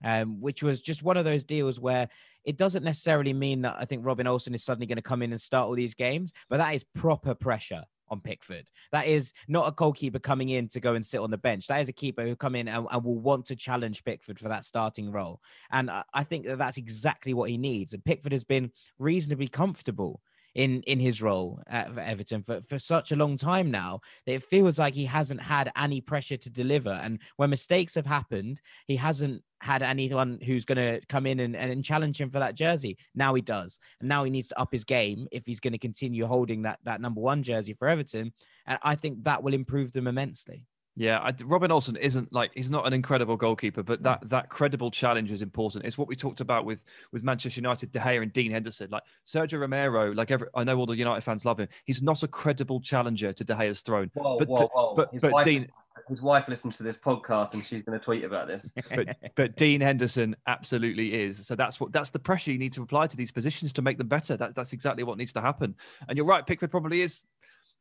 Um, which was just one of those deals where it doesn't necessarily mean that I think Robin Olsen is suddenly going to come in and start all these games, but that is proper pressure on Pickford. That is not a goalkeeper coming in to go and sit on the bench. That is a keeper who come in and, and will want to challenge Pickford for that starting role. And I, I think that that's exactly what he needs. And Pickford has been reasonably comfortable in in his role at Everton for, for such a long time now that it feels like he hasn't had any pressure to deliver. And when mistakes have happened, he hasn't had anyone who's going to come in and, and challenge him for that jersey. Now he does. And now he needs to up his game if he's going to continue holding that, that number one jersey for Everton. And I think that will improve them immensely. Yeah, I, Robin Olsen isn't like he's not an incredible goalkeeper, but that that credible challenge is important. It's what we talked about with with Manchester United, De Gea and Dean Henderson. Like Sergio Romero, like every, I know all the United fans love him. He's not a credible challenger to De Gea's throne. Whoa, But whoa, whoa. but- his, but wife Dean- listens, his wife listens to this podcast and she's going to tweet about this. [LAUGHS] but but Dean Henderson absolutely is. So that's what that's the pressure you need to apply to these positions to make them better. That, that's exactly what needs to happen. And you're right, Pickford probably is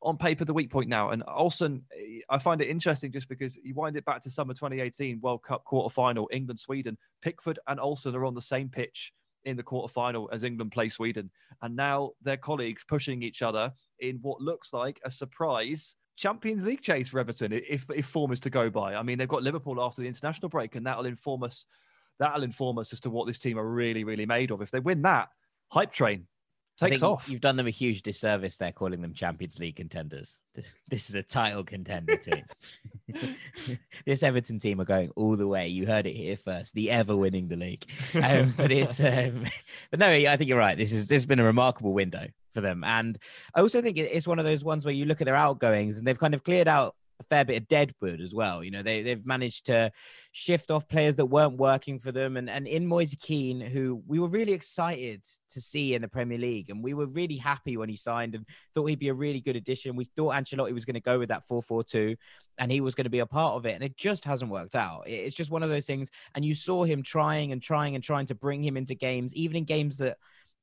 on paper the weak point now. And Olsen, eh, I find it interesting just because you wind it back to summer 2018 World Cup quarter final, England Sweden. Pickford and Olsen are on the same pitch in the quarter final as England play Sweden, and now their colleagues pushing each other in what looks like a surprise. Champions League chase for Everton, if if form is to go by. I mean, they've got Liverpool after the international break, and that'll inform us. That'll inform us as to what this team are really, really made of. If they win that, hype train takes think off. You've done them a huge disservice there, calling them Champions League contenders. This, this is a title contender team. [LAUGHS] this Everton team are going all the way. You heard it here first. The ever winning the league. Um, [LAUGHS] but it's, um, but no, I think you're right. This is this has been a remarkable window for them, and I also think it's one of those ones where you look at their outgoings and they've kind of cleared out a fair bit of deadwood as well. You know, they they've managed to shift off players that weren't working for them. And, and in Moise Kean, who we were really excited to see in the Premier League. And we were really happy when he signed and thought he'd be a really good addition. We thought Ancelotti was going to go with that 4 4 2 and he was going to be a part of it. And it just hasn't worked out. It's just one of those things. And you saw him trying and trying and trying to bring him into games, even in games that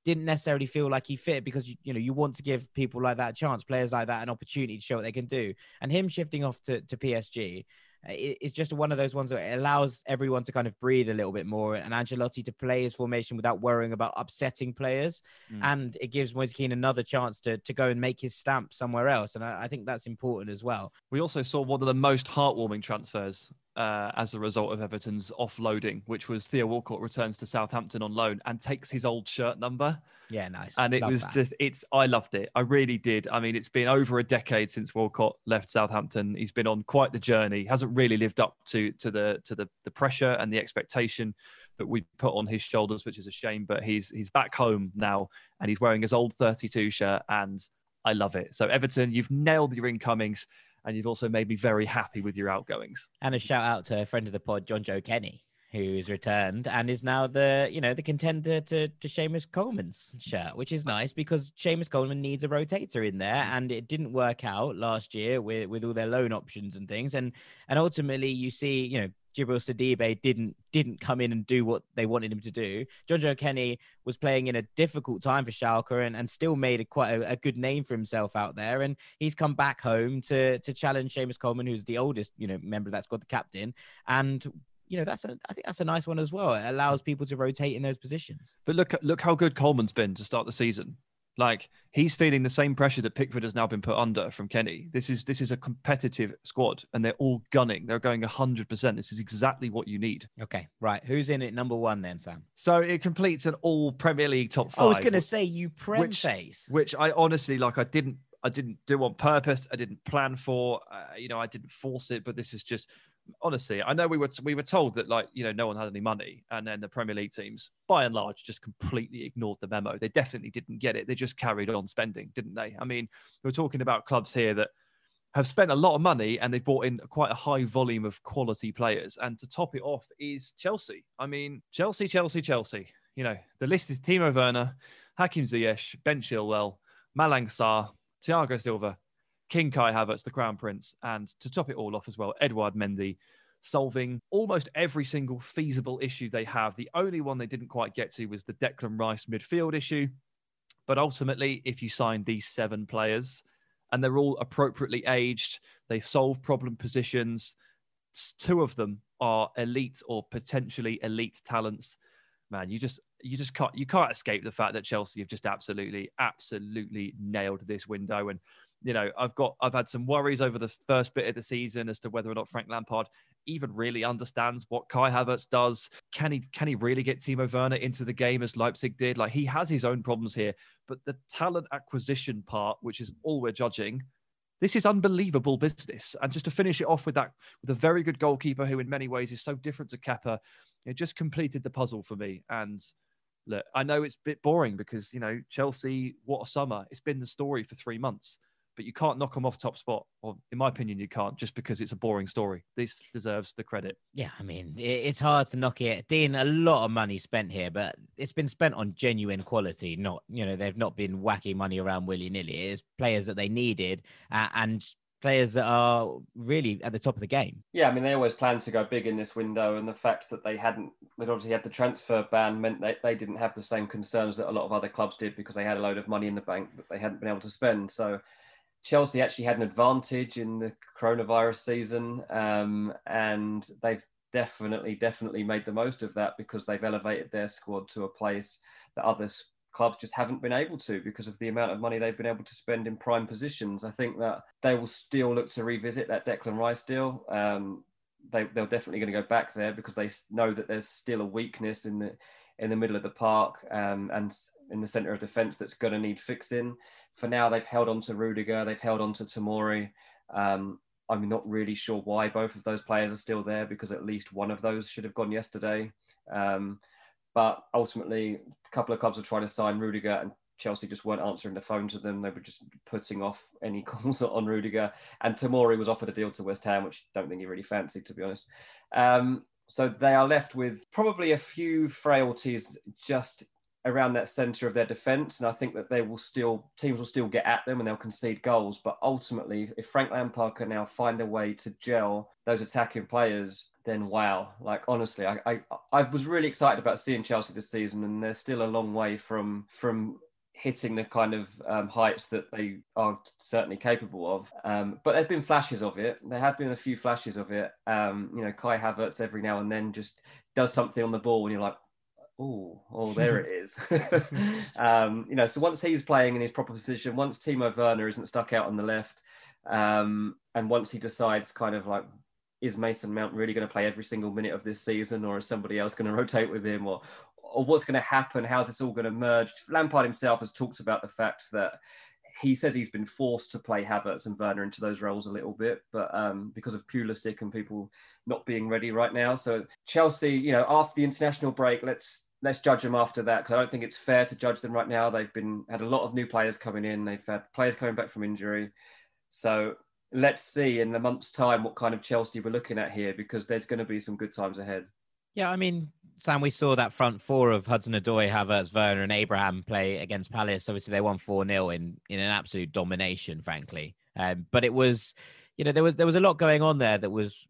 didn't necessarily feel like he fit because you, you know you want to give people like that a chance players like that an opportunity to show what they can do and him shifting off to, to PSG it's just one of those ones that allows everyone to kind of breathe a little bit more and Ancelotti to play his formation without worrying about upsetting players. Mm. And it gives Moise Kean another chance to, to go and make his stamp somewhere else. And I, I think that's important as well. We also saw one of the most heartwarming transfers uh, as a result of Everton's offloading, which was Theo Walcott returns to Southampton on loan and takes his old shirt number. Yeah, nice. And it Love was that. just, it's, I loved it. I really did. I mean, it's been over a decade since Walcott left Southampton. He's been on quite the journey. Hasn't really lived up to to the to the the pressure and the expectation that we put on his shoulders, which is a shame. But he's he's back home now, and he's wearing his old 32 shirt, and I love it. So Everton, you've nailed your incomings and you've also made me very happy with your outgoings. And a shout out to a friend of the pod, Jonjoe Kenny, who's returned and is now the you know the contender to to Seamus Coleman's shirt, which is nice because Seamus Coleman needs a rotator in there, mm. and it didn't work out last year with with all their loan options and things, and and ultimately you see you know Djibril Sidibe didn't didn't come in and do what they wanted him to do. Jonjoe Kenny was playing in a difficult time for Schalke and, and still made a, quite a, a, good name for himself out there. And he's come back home to to challenge Seamus Coleman, who's the oldest you know member of that squad, the captain, and you know that's a, I think that's a nice one as well. It allows people to rotate in those positions. But look look how good Coleman's been to start the season. Like he's feeling the same pressure that Pickford has now been put under from Kenny. This is this is a competitive squad, and they're all gunning. They're going hundred percent. This is exactly what you need. Okay, right. Who's in it number one then, Sam? So it completes an all Premier League top five. I was going to say you prem which, face, which I honestly like. I didn't I didn't do on purpose. I didn't plan for. Uh, you know, I didn't force it. But this is just honestly, I know we were we were told that like you know no one had any money, and then the Premier League teams, by and large, just completely ignored the memo. They definitely didn't get it. They just carried on spending, didn't they? I mean, we're talking about clubs here that have spent a lot of money and they've brought in quite a high volume of quality players. And to top it off is Chelsea. I mean, Chelsea, Chelsea, Chelsea. You know, the list is Timo Werner, Hakim Ziyech, Ben Chilwell, Malang Sarr, Thiago Silva, King Kai Havertz, the Crown Prince, and to top it all off as well, Edouard Mendy, solving almost every single feasible issue they have. The only one they didn't quite get to was the Declan Rice midfield issue. But ultimately, if you sign these seven players and they're all appropriately aged, they solve problem positions, two of them are elite or potentially elite talents. Man, you just you just can't you can't escape the fact that Chelsea have just absolutely absolutely nailed this window and you know, I've got I've had some worries over the first bit of the season as to whether or not Frank Lampard even really understands what Kai Havertz does. Can he can he really get Timo Werner into the game as Leipzig did? Like he has his own problems here, but the talent acquisition part, which is all we're judging, this is unbelievable business. And just to finish it off with that, with a very good goalkeeper who, in many ways, is so different to Kepa, it just completed the puzzle for me. And look, I know it's a bit boring because you know Chelsea, what a summer! It's been the story for three months but you can't knock them off top spot. Or, in my opinion, you can't just because it's a boring story. This deserves the credit. Yeah, I mean, it's hard to knock it. Dean, a lot of money spent here, but it's been spent on genuine quality. Not, you know, they've not been whacking money around willy nilly. It's players that they needed uh, and players that are really at the top of the game. Yeah, I mean, they always planned to go big in this window, and the fact that they hadn't, that obviously had the transfer ban meant that they didn't have the same concerns that a lot of other clubs did because they had a load of money in the bank that they hadn't been able to spend. So Chelsea actually had an advantage in the coronavirus season, um, and they've definitely, definitely made the most of that because they've elevated their squad to a place that other clubs just haven't been able to because of the amount of money they've been able to spend in prime positions. I think that they will still look to revisit that Declan Rice deal. Um, they, they're definitely going to go back there because they know that there's still a weakness in the in the middle of the park um, and in the centre of defence that's going to need fixing for now, they've held on to Rudiger, they've held on to Tamori. Um, I'm not really sure why both of those players are still there because at least one of those should have gone yesterday. Um, but ultimately, a couple of clubs are trying to sign Rudiger, and Chelsea just weren't answering the phone to them. They were just putting off any [LAUGHS] calls on Rudiger. And Tamori was offered a deal to West Ham, which I don't think he really fancied, to be honest. Um, so they are left with probably a few frailties just around that centre of their defence, and I think that they will still teams will still get at them and they'll concede goals. But ultimately, if Frank Lampard can now find a way to gel those attacking players, then wow! Like honestly, I I, I was really excited about seeing Chelsea this season, and they're still a long way from from hitting the kind of um, heights that they are certainly capable of. Um, but there's been flashes of it. There have been a few flashes of it. Um, you know, Kai Havertz every now and then just does something on the ball, and you're like, oh, oh, there it is. [LAUGHS] um, you know, so once he's playing in his proper position, once Timo Werner isn't stuck out on the left, um, and once he decides kind of like, is Mason Mount really going to play every single minute of this season, or is somebody else going [LAUGHS] to rotate with him, or or what's going to happen? How's this all going to merge? Lampard himself has talked about the fact that he says he's been forced to play Havertz and Werner into those roles a little bit, but um, because of Pulisic and people not being ready right now. So Chelsea, you know, after the international break, let's let's judge them after that because I don't think it's fair to judge them right now. They've been had a lot of new players coming in. They've had players coming back from injury. So let's see in the month's time what kind of Chelsea we're looking at here because there's going to be some good times ahead. Yeah, I mean, Sam, we saw that front four of Hudson Odoi, Havertz, Werner, and Abraham play against Palace. Obviously, they won 4 0 in, in an absolute domination, frankly. Um, but it was, you know, there was there was a lot going on there that was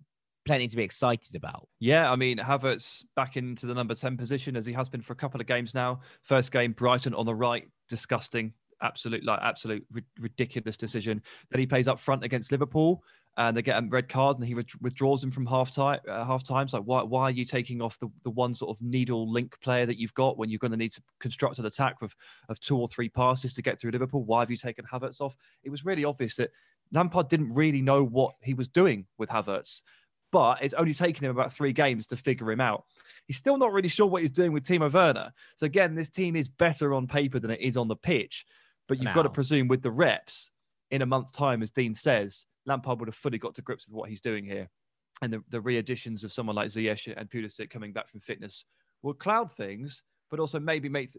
plenty to be excited about. Yeah, I mean, Havertz back into the number 10 position as he has been for a couple of games now. First game, Brighton on the right, disgusting, absolute, like, absolute ridiculous decision. Then he plays up front against Liverpool and they get a red card and he withdraws him from half time. Uh, half time. So like, why, why are you taking off the, the one sort of needle link player that you've got when you're going to need to construct an attack of, of two or three passes to get through Liverpool? Why have you taken Havertz off? It was really obvious that Lampard didn't really know what he was doing with Havertz but it's only taken him about three games to figure him out. He's still not really sure what he's doing with Timo Werner. So again, this team is better on paper than it is on the pitch. But you've now. got to presume with the reps, in a month's time, as Dean says, Lampard would have fully got to grips with what he's doing here. And the, the re-additions of someone like Ziyech and Pulisic coming back from fitness will cloud things, but also maybe make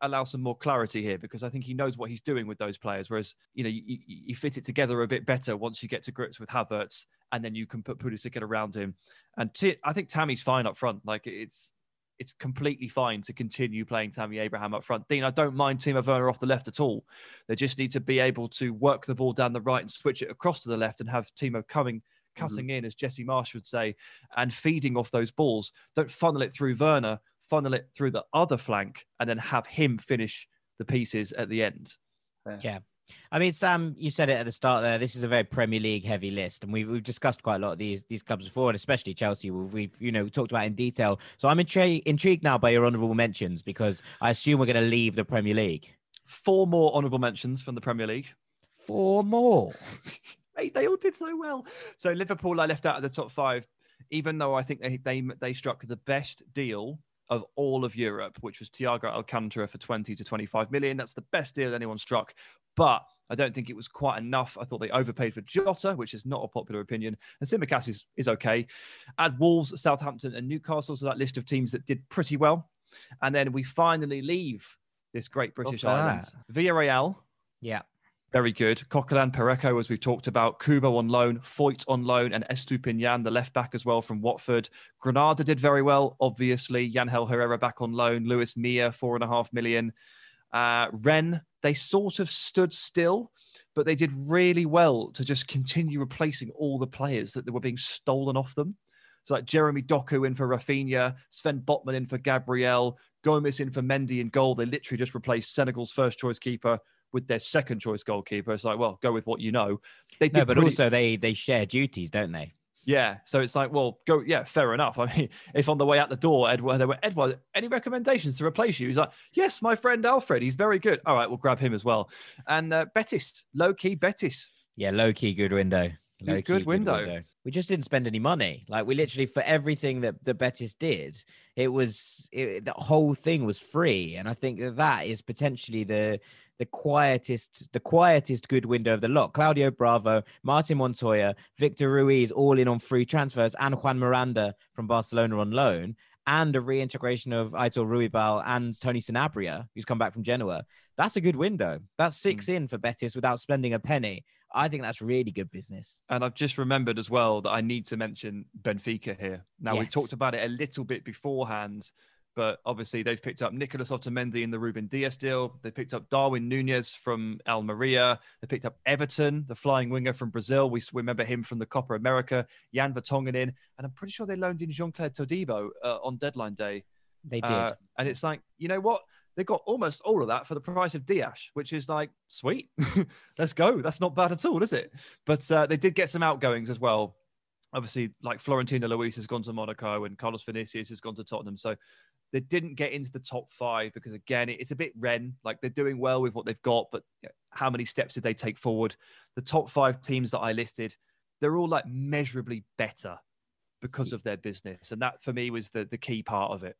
allow some more clarity here because I think he knows what he's doing with those players. Whereas you know you, you fit it together a bit better once you get to grips with Havertz, and then you can put Pulisic around him. And T- I think Tammy's fine up front. Like it's it's completely fine to continue playing Tammy Abraham up front. Dean, I don't mind Timo Werner off the left at all. They just need to be able to work the ball down the right and switch it across to the left and have Timo coming mm-hmm. cutting mm-hmm. in, as Jesse Marsh would say, and feeding off those balls. Don't funnel it through Werner funnel it through the other flank, and then have him finish the pieces at the end. Yeah. yeah. I mean, Sam, you said it at the start there. This is a very Premier League heavy list, and we've, we've discussed quite a lot of these these clubs before, and especially Chelsea. We've, we've you know talked about in detail. So I'm intri- intrigued now by your honourable mentions because I assume we're going to leave the Premier League. Four more honourable mentions from the Premier League. Four more. [LAUGHS] Mate, they all did so well. So Liverpool, I left out of the top five, even though I think they they they struck the best deal of all of Europe, which was Thiago Alcantara for 20 to 25 million. That's the best deal anyone struck. But I don't think it was quite enough. I thought they overpaid for Jota, which is not a popular opinion. And Tsimikas is, is okay. Add Wolves, Southampton, and Newcastle to that list of teams that did pretty well. And then we finally leave this great British island. Villarreal. Yeah. Very good. Coquelin, Parejo, as we've talked about. Kubo on loan, Foyth on loan, and Estupiñán, the left back as well from Watford. Granada did very well, obviously. Yangel Herrera back on loan. Luis Milla, four and a half million. Uh, Rennes, they sort of stood still, but they did really well to just continue replacing all the players that were being stolen off them. So like Jeremy Doku in for Rafinha, Sven Botman in for Gabriel, Gomis in for Mendy in goal. They literally just replaced Senegal's first choice keeper with their second choice goalkeeper. It's like, well, go with what you know. They did, no, but pretty... also they they share duties, don't they? Yeah, so it's like, well, go, yeah, fair enough. [LAUGHS] I mean, if on the way out the door, Edward, there were Edward, any recommendations to replace you? He's like, yes, my friend Alfred, he's very good. All right, we'll grab him as well. And uh, Betis, low key Betis. Yeah, low key good window. Low good, good window. window. We just didn't spend any money. Like we literally for everything that the Betis did, it was it, the whole thing was free, and I think that that is potentially the the quietest, the quietest good window of the lot. Claudio Bravo, Martin Montoya, Victor Ruiz, all in on free transfers, and Juan Miranda from Barcelona on loan, and a reintegration of Aitor Ruibal and Tony Sanabria, who's come back from Genoa. That's a good window. That's six mm. in for Betis without spending a penny. I think that's really good business. And I've just remembered as well that I need to mention Benfica here. Now, yes. we talked about it a little bit beforehand but obviously, they've picked up Nicolas Otamendi in the Ruben Dias deal. They picked up Darwin Nunez from Almeria. They picked up Everton, the flying winger from Brazil. We remember him from the Copa America. Jan Vertonghen in. And I'm pretty sure they loaned in Jean Claude Todibo uh, on deadline day. They did. Uh, and it's like, you know what? they got almost all of that for the price of Dias, which is like sweet. [LAUGHS] Let's go. That's not bad at all, is it? But uh, they did get some outgoings as well. Obviously, like Florentino Luis has gone to Monaco and Carlos Vinicius has gone to Tottenham. So they didn't get into the top five because, again, it's a bit Rennes. Like they're doing well with what they've got, but how many steps did they take forward? The top five teams that I listed, they're all like measurably better because of their business. And that for me was the, the key part of it.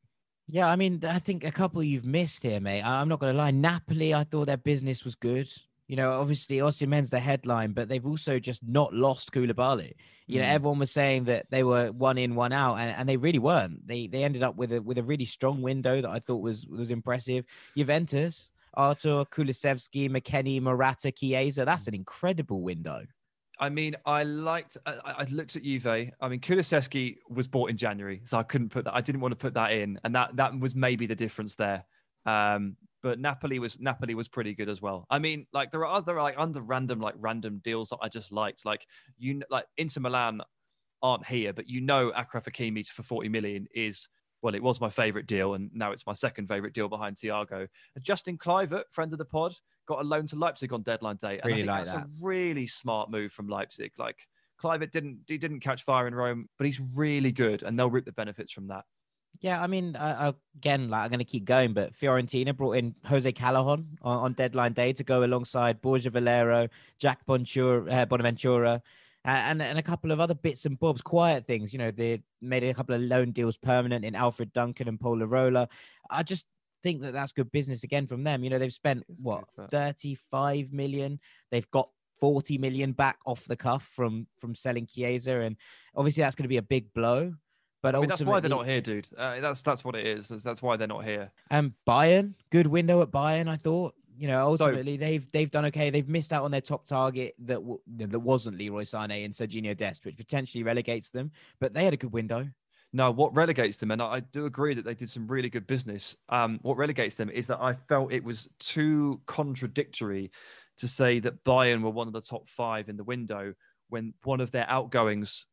Yeah, I mean, I think a couple you've missed here, mate. I'm not going to lie. Napoli, I thought their business was good. You know, obviously Osimhen's the headline, but they've also just not lost Koulibaly. You know, Mm. everyone was saying that they were one in, one out, and, and they really weren't. They they ended up with a with a really strong window that I thought was was impressive. Juventus, Artur, Kulusevski, McKennie, Morata, Chiesa. That's an incredible window. I mean, I liked. I, I looked at Juve. I mean, Kulusevski was bought in January, so I couldn't put that. I didn't want to put that in, and that that was maybe the difference there. Um, but Napoli was Napoli was pretty good as well. I mean, like there are other like under random like random deals that I just liked. Like you like Inter Milan aren't here, but you know Achraf Hakimi for forty million is well, it was my favorite deal, and now it's my second favorite deal behind Thiago. Justin Kluivert, friend of the pod, got a loan to Leipzig on deadline day. And Really I think like that's that. a really smart move from Leipzig. Like Kluivert didn't he didn't catch fire in Rome, but he's really good, and they'll reap the benefits from that. Yeah, I mean, uh, again, like I'm going to keep going, but Fiorentina brought in Jose Callejón on, on deadline day to go alongside Borja Valero, Jack Bontura, uh, Bonaventura, uh, and and a couple of other bits and bobs, quiet things. You know, they made a couple of loan deals permanent in Alfred Duncan and Pol Lirola. I just think that that's good business again from them. You know, they've spent It's what 35 million. They've got 40 million back off the cuff from from selling Chiesa, and obviously that's going to be a big blow. But I mean, that's why they're not here, dude. Uh, that's that's what it is. That's, that's why they're not here. and Bayern, good window at Bayern. I thought, you know, So- ultimately they've they've done okay. They've missed out on their top target that w- that wasn't Leroy Sané and Sergiño Dest, which potentially relegates them. But they had a good window. No, what relegates them, and I I do agree that they did some really good business. Um, what relegates them is that I felt it was too contradictory to say that Bayern were one of the top five in the window when one of their outgoings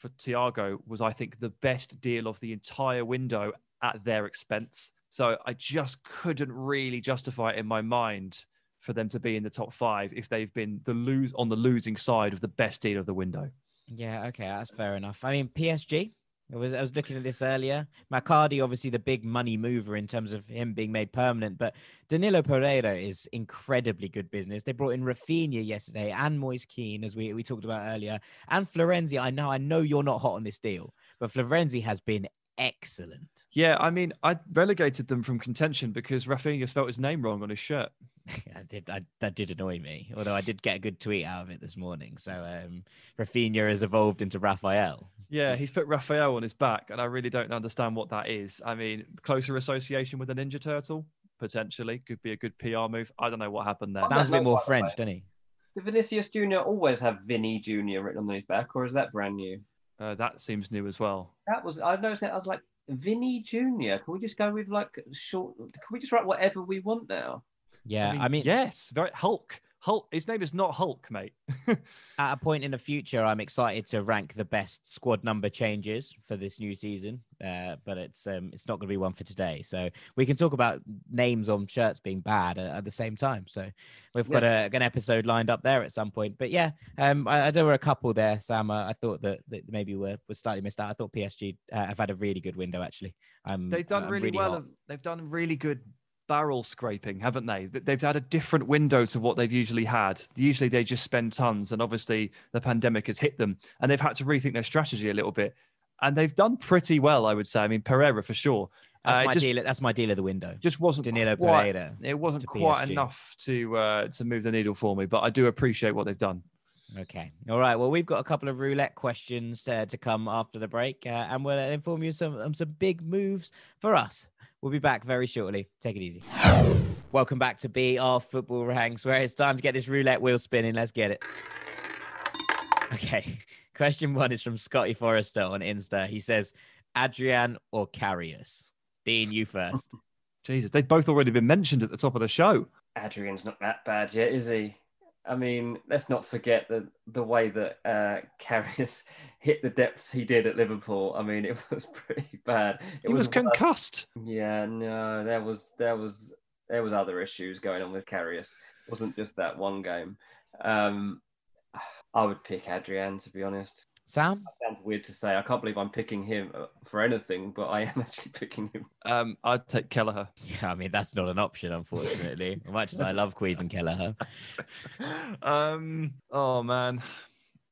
for Thiago was, I think, the best deal of the entire window at their expense. So I just couldn't really justify it in my mind for them to be in the top five if they've been the lose on the losing side of the best deal of the window. Yeah, okay, that's fair enough. I mean, PSG. I was I was looking at this earlier. Maccardi, obviously the big money mover in terms of him being made permanent, but Danilo Pereira is incredibly good business. They brought in Rafinha yesterday and Moise Kean, as we, we talked about earlier, and Florenzi. I know I know you're not hot on this deal, but Florenzi has been excellent. Yeah, I mean, I relegated them from contention because Rafinha spelt his name wrong on his shirt. [LAUGHS] I did. I, that did annoy me. Although I did get a good tweet out of it this morning. So um, Rafinha has evolved into Raphael. Yeah, he's put Raphael on his back, and I really don't understand what that is. I mean, closer association with a Ninja Turtle, potentially, could be a good PR move. I don't know what happened there. Sounds a bit more French, way. doesn't he? Did Vinicius Junior always have Vinny Junior written on his back, or is that brand new? Uh, that seems new as well. That was I noticed that I was like Vinny Junior. Can we just go with like short? Can we just write whatever we want now? Yeah. I mean, yes, very Hulk. Hulk. His name is not Hulk, mate. [LAUGHS] at a point in the future, I'm excited to rank the best squad number changes for this new season. Uh, but it's um, it's not going to be one for today. So we can talk about names on shirts being bad at, at the same time. So we've got a, an episode lined up there at some point. But yeah, um, I, I there were a couple there, Sam. Uh, I thought that, that maybe we're, we're slightly missed out. I thought PSG uh, have had a really good window actually. Um, They've done I'm really, well. hot. They've done really good barrel scraping, haven't they? They've had a different window to what they've usually had. Usually they just spend tons, and obviously the pandemic has hit them, and they've had to rethink their strategy a little bit. And they've done pretty well, I would say. I mean, Pereira for sure. That's Uh, my just, deal. That's my deal of the window. just wasn't Danilo quite, Pereira. It wasn't quite PSG. enough to uh, to move the needle for me, but I do appreciate what they've done. Okay. All right. Well, we've got a couple of roulette questions uh, to come after the break, uh, and we'll inform you some um, some big moves for us. We'll be back very shortly. Take it easy. Welcome back to BR Football Ranks, where it's time to get this roulette wheel spinning. Let's get it. Okay. [LAUGHS] Question one is from Scotty Forrester on Insta. He says, Adrian or Karius? Dean, you first. [LAUGHS] Jesus, they've both already been mentioned at the top of the show. Adrian's not that bad yet, is he? I mean, let's not forget the the way that uh, [LAUGHS] Karius hit the depths he did at Liverpool. I mean, it [LAUGHS] was pretty bad. It He was of- concussed. Yeah, no, there was there was there was other issues going on with Karius. It wasn't just that one game. Um, [SIGHS] I would pick Adrian to be honest. Sam? That sounds weird to say. I can't believe I'm picking him uh, for anything, but I am [LAUGHS] actually picking him. Um, I'd take Kelleher. [LAUGHS] Yeah, I mean that's not an option, unfortunately. as much as I love Caoimhin Kelleher. [LAUGHS] um, oh man,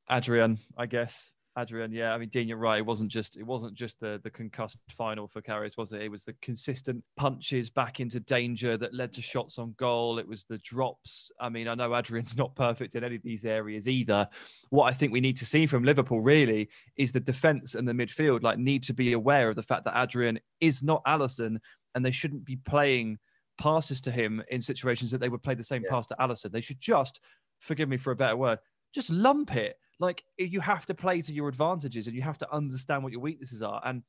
Adrian, I guess. Adrian, yeah, I mean, Dean, you're right. It wasn't just it wasn't just the the concussed final for Karius, was it? It was the consistent punches back into danger that led to shots on goal. It was the drops. I mean, I know Adrian's [LAUGHS] not perfect in any of these areas either. What I think we need to see from Liverpool really is the defense and the midfield like need to be aware of the fact that Adrian is not Alisson, and they shouldn't be playing passes to him in situations that they would play the same yeah. pass to Alisson. They should just, forgive me for a better word, just lump it like you have to play to your advantages and you have to understand what your weaknesses are. And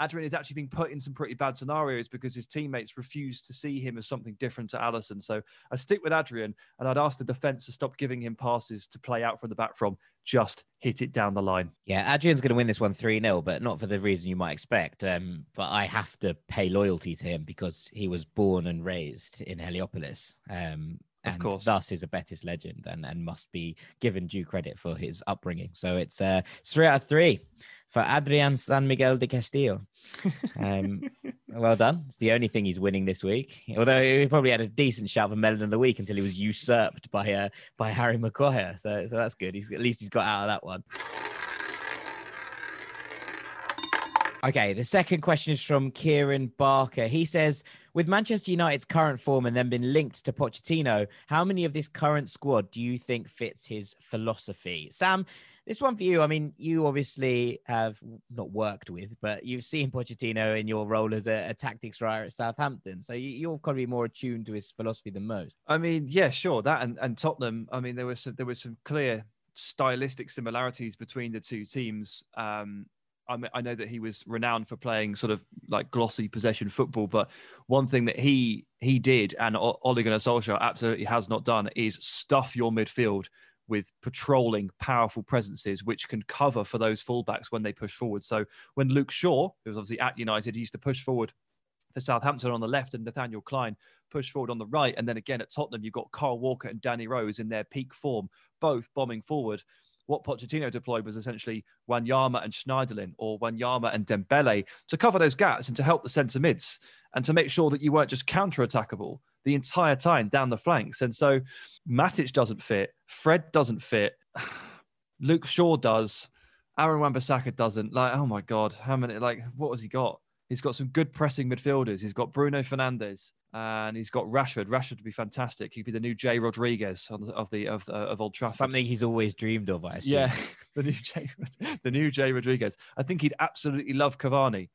Adrian is actually being put in some pretty bad scenarios because his teammates refuse to see him as something different to Alisson. So I stick with Adrian and I'd ask the defense to stop giving him passes to play out from the back from. Just hit it down the line. Yeah, Adrian's going to win this one 3 0, but not for the reason you might expect. Um, but I have to pay loyalty to him because he was born and raised in Heliopolis. Um, and of course. thus is a Betis legend and, and must be given due credit for his upbringing. So it's uh, three out of three for Adrian San Miguel de Castillo. Um, [LAUGHS] well done. It's the only thing he's winning this week. Although he probably had a decent shout for Melon of the Week until he was usurped by uh, by Harry Maguire. So so that's good. He's at least he's got out of that one. Okay, the second question is from Kieran Barker. He says, with Manchester United's current form and then been linked to Pochettino, how many of this current squad do you think fits his philosophy? Sam, this one for you. I mean, you obviously have not worked with, but you've seen Pochettino in your role as a, a tactics writer at Southampton. So you, are probably be more attuned to his philosophy than most. I mean, yeah, sure. That and, and Tottenham. I mean, there was some, there was some clear stylistic similarities between the two teams. Um, I, mean, I know that he was renowned for playing sort of like glossy possession football, but one thing that he he did and Ole Gunnar Solskjaer absolutely has not done is stuff your midfield with patrolling powerful presences which can cover for those fullbacks when they push forward. So when Luke Shaw, who was obviously at United, he used to push forward for Southampton on the left and Nathaniel Klein push forward on the right. And then again at Tottenham, you've got Carl Walker and Danny Rose in their peak form, both bombing forward what Pochettino deployed was essentially Wanyama and Schneiderlin or Wanyama and Dembele to cover those gaps and to help the centre mids and to make sure that you weren't just counter attackable the entire time down the flanks. And so Matic doesn't fit, Fred doesn't fit, [SIGHS] Luke Shaw does, Aaron Wan-Bissaka doesn't. Like, oh my God, how many, like, what has he got? He's got some good pressing midfielders. He's got Bruno Fernandes and he's got Rashford. Rashford would be fantastic. He'd be the new Jay Rodriguez of the of the of, of Old Trafford. Something he's always dreamed of. I assume. Yeah, [LAUGHS] the new Jay, the new Jay Rodriguez. I think he'd absolutely love Cavani,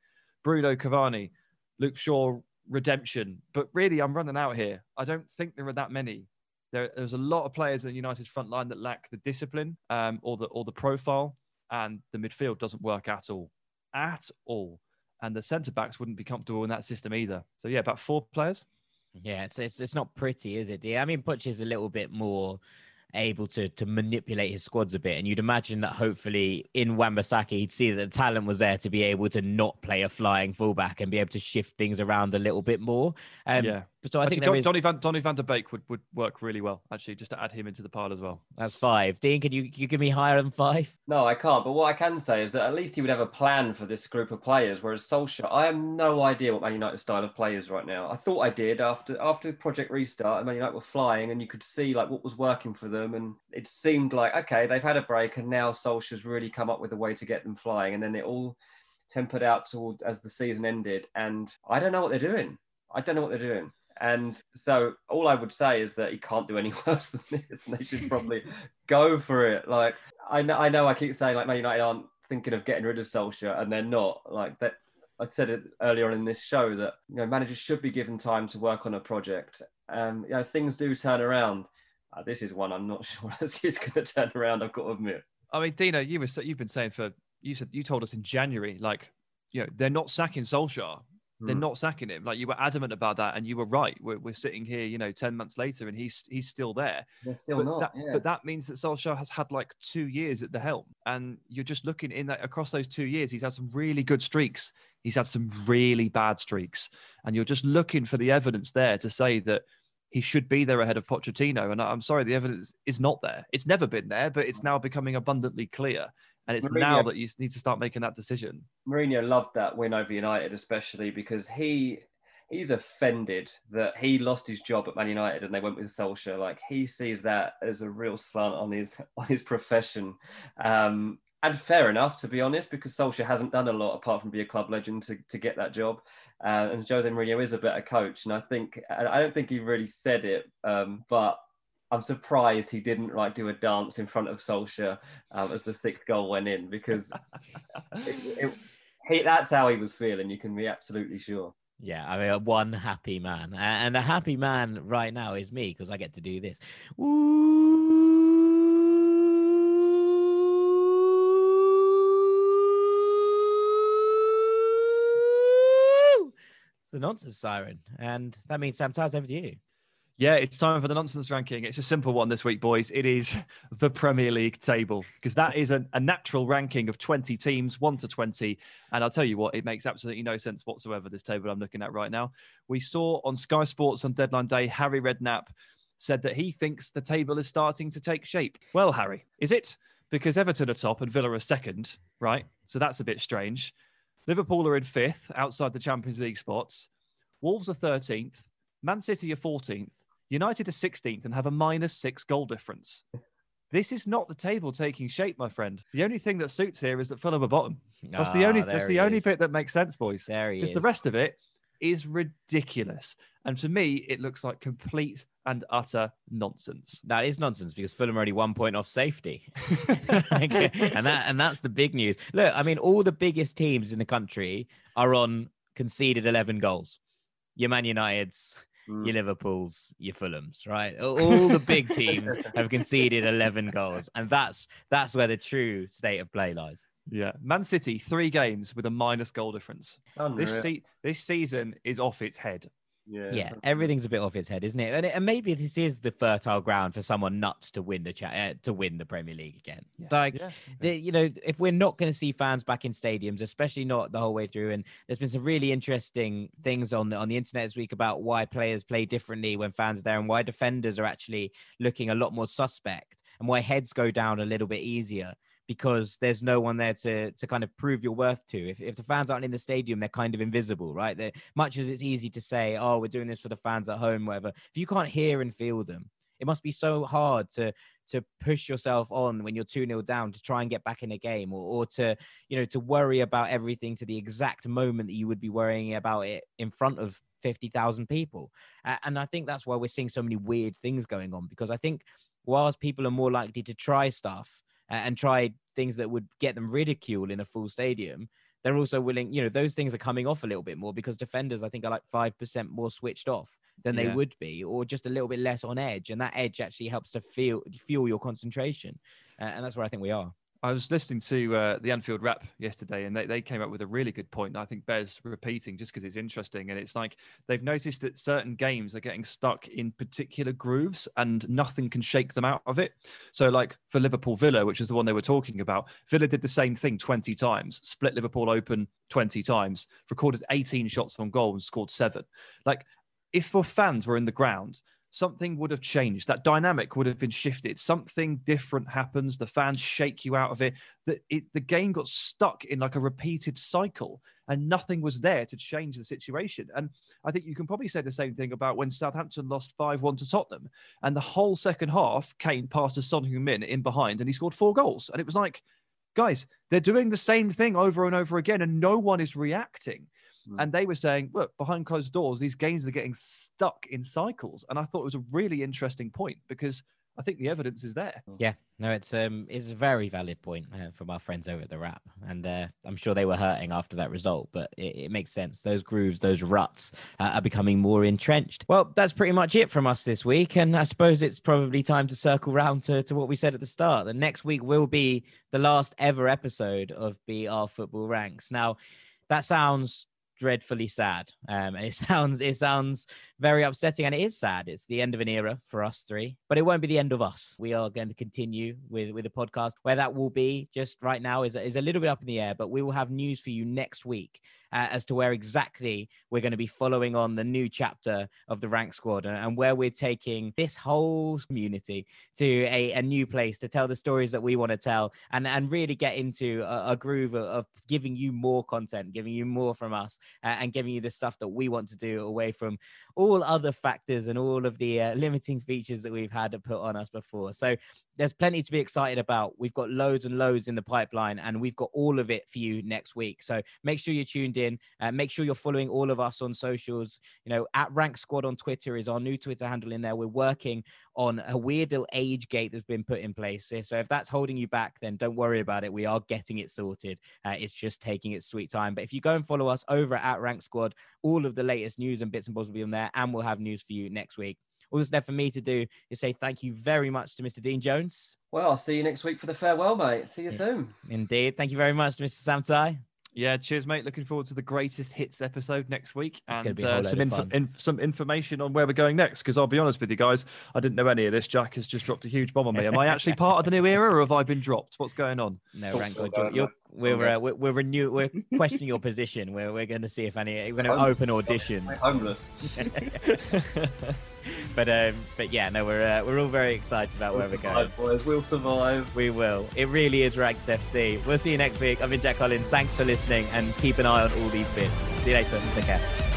Bruno Cavani, Luke Shaw redemption. But really, I'm running out here. I don't think there are that many. There, there's a lot of players in United's front line that lack the discipline um, or the or the profile, and the midfield doesn't work at all, at all and the centre backs wouldn't be comfortable in that system either. So yeah, about four players. Yeah, it's it's, it's not pretty, is it? I mean, Poch is a little bit more able to to manipulate his squads a bit. And you'd imagine that hopefully in Wan-Bissaka, he'd see that the talent was there to be able to not play a flying fullback and be able to shift things around a little bit more. Um, yeah. So I actually, think Don, is... Donny, van, Donny van der Beek would, would work really well, actually, just to add him into the pile as well. That's five. Dean, can you, you give me higher than five? No, I can't. But what I can say is that at least he would have a plan for this group of players. Whereas Solskjaer, I have no idea what Man United's style of play is right now. I thought I did after after Project Restart. Man United were flying, and you could see like what was working for them, and it seemed like okay, they've had a break, and now Solskjaer's really come up with a way to get them flying, and then it all tempered out toward as the season ended, and I don't know what they're doing. I don't know what they're doing. And so all I would say is that he can't do any [LAUGHS] worse than this, and they should probably [LAUGHS] go for it. Like I know, I know, I keep saying like Man United aren't thinking of getting rid of Solskjaer, and they're not. Like that, I said it earlier on in this show that you know managers should be given time to work on a project. Um, you know things do turn around. Uh, this is one I'm not [LAUGHS] sure it's going to turn around. I've got to admit. I mean, Dino, you were you've been saying for you said you told us in January like you know they're not sacking Solskjaer they're Mm. not sacking him. Like you were adamant about that, and you were right. We're, we're sitting here, you know, ten months later, and he's he's still there. They're still but not. that, yeah. but that means that Solskjaer has had like two years at the helm, and you're just looking in that across those two years, he's had some really good streaks. He's had some really bad streaks, and you're just looking for the evidence there to say that he should be there ahead of Pochettino. And I'm sorry, the evidence is not there. It's never been there, but it's now becoming abundantly clear, and it's now that you need to start making that decision. Mourinho loved that win over United, especially because he he's offended that he lost his job at Man United and they went with Solskjaer. Like he sees that as a real slant on his [LAUGHS] on his profession. Um, and fair enough, to be honest, because Solskjaer hasn't done a lot apart from be a club legend to, to get that job. Uh, and Jose Mourinho is a better coach. And I think I I don't think he really said it, um, but I'm surprised he didn't like do a dance in front of Solskjaer um, as the sixth goal went in because it, it, he, that's how he was feeling. You can be absolutely sure. Yeah, I mean, one happy man, and a happy man right now is me because I get to do this. Woo! It's the nonsense siren, and that means Sam Tars over to you. Yeah, it's time for the nonsense ranking. It's a simple one this week, boys. It is [LAUGHS] the Premier League table because that is a, a natural ranking of 20 teams, 1 to 20. And I'll tell you what, it makes absolutely no sense whatsoever, this table I'm looking at right now. We saw on Sky Sports on deadline day, Harry Redknapp said that he thinks the table is starting to take shape. Well, Harry, is it? Because Everton are top and Villa are second, right? So that's a bit strange. Liverpool are in fifth outside the Champions League spots. Wolves are 13th. Man City are 14th. United are 16th and have a minus six goal difference. This is not the table taking shape, my friend. The only thing that suits here is that Fulham are bottom. That's the Ah, only that's the only is. bit that makes sense, boys. There he Because the rest of it is ridiculous. And to me, it looks like complete and utter nonsense. That is nonsense because Fulham are only one point off safety, [LAUGHS] [LAUGHS] and that and that's the big news. Look, I mean, all the biggest teams in the country are on conceded eleven goals. Your Man United's, Mm. your Liverpool's, your Fulham's, right? All the big teams [LAUGHS] have conceded eleven goals, and that's that's where the true state of play lies. Yeah. Man City, three games with a minus goal difference. This se- this season is off its head. Yeah, Yeah, everything's a bit off its head, isn't it? And, it- and maybe this is the fertile ground for someone nuts to win the cha- uh, to win the Premier League again. Yeah. Like Yeah. the, you know, if we're not going to see fans back in stadiums, especially not the whole way through, and there's been some really interesting things on the, on the internet this week about why players play differently when fans are there, and why defenders are actually looking a lot more suspect, and why heads go down a little bit easier because there's no one there to to kind of prove your worth to. If if the fans aren't in the stadium, they're kind of invisible, right? They're, much as it's easy to say, "Oh, we're doing this for the fans at home," whatever. If you can't hear and feel them, it must be so hard to to push yourself on when you're 2 0 down to try and get back in a game or, or to you know to worry about everything to the exact moment that you would be worrying about it in front of 50,000 people and i think that's why we're seeing so many weird things going on because i think whilst people are more likely to try stuff and try things that would get them ridiculed in a full stadium they're also willing you know those things are coming off a little bit more because defenders i think are like 5% more switched off than they Yeah. would be, or just a little bit less on edge, and that edge actually helps to feel fuel your concentration, uh, and that's where I think we are. I was listening to uh, the Anfield Wrap yesterday, and they, they came up with a really good point. I think bears repeating just because it's interesting. And it's like they've noticed that certain games are getting stuck in particular grooves and nothing can shake them out of it. So, like for Liverpool Villa, which is the one they were talking about, Villa did the same thing 20 times, split Liverpool open 20 times, recorded 18 shots on goal, and scored seven. Like, if for fans were in the ground, something would have changed. That dynamic would have been shifted. Something different happens. The fans shake you out of it. That it, the game got stuck in like a repeated cycle, and nothing was there to change the situation. And I think you can probably say the same thing about when Southampton lost five-one to Tottenham, and the whole second half, Kane passed to Son Heung-min in behind, and he scored four goals. And it was like, guys, they're doing the same thing over and over again, and no one is reacting. Mm. And they were saying, look, behind closed doors, these games are getting stuck in cycles. And I thought it was a really interesting point because I think the evidence is there. Yeah, no, it's um, it's a very valid point uh, from our friends over at the Wrap, and uh, I'm sure they were hurting after that result, but it, it makes sense. Those grooves, those ruts, uh, are becoming more entrenched. Well, that's pretty much it from us this week, and I suppose it's probably time to circle round to, to what we said at the start. The next week will be the last ever episode of BR Football Ranks. Now, that sounds dreadfully sad. Um, it [LAUGHS] sounds it sounds very upsetting, and it is sad. It's the end of an era for us three, but it won't be the end of us. We are going to continue with with the podcast. Where that will be, just right now, is is a little bit up in the air. But we will have news for you next week uh, as to where exactly we're going to be following on the new chapter of the rank squad and, and where we're taking this whole community to a, a, new place to tell the stories that we want to tell and and really get into a, a groove of, of, giving you more content giving you more from us and giving you the stuff that we want to do away from all other factors and all of the uh, limiting features that we've had to put on us before. So there's plenty to be excited about. We've got loads and loads in the pipeline and we've got all of it for you next week. So make sure you're tuned in uh, make sure you're following all of us on socials. You know at rank squad on twitter is our new twitter handle in there. We're working on a weird little age gate that's been put in place so if that's holding you back then don't worry about it. We are getting it sorted. Uh, it's just taking its sweet time. But if you go and follow us over at rank squad all of the latest news and bits and bobs will be on there and we'll have news for you next week all that's left for me to do is say thank you very much to Mr. Dean Jones. Well, I'll see you next week for the farewell, mate. See you soon. Indeed. Thank you very much, Mr. Sam Tighe. Yeah, cheers, mate. Looking forward to the greatest hits episode next week and uh, some info- in, some information on where we're going next. Because I'll be honest with you guys, I didn't know any of this. Jack has just dropped a huge bomb on me. Am I actually part of the new era, or have I been dropped? What's going on? No, rank God, you're, you're, we're, uh, we're we're renew we're questioning your position. We're we're going to see if any we're going to open auditions. Homeless. [LAUGHS] [LAUGHS] but um, but yeah, no, we're uh, we're all very excited about we'll where we're going. Boys, we'll survive. We will. It really is Ranks FC. We'll see you next week. I've been Jack Collins. Thanks for listening, and keep an eye on all these bits. See you later. Take care.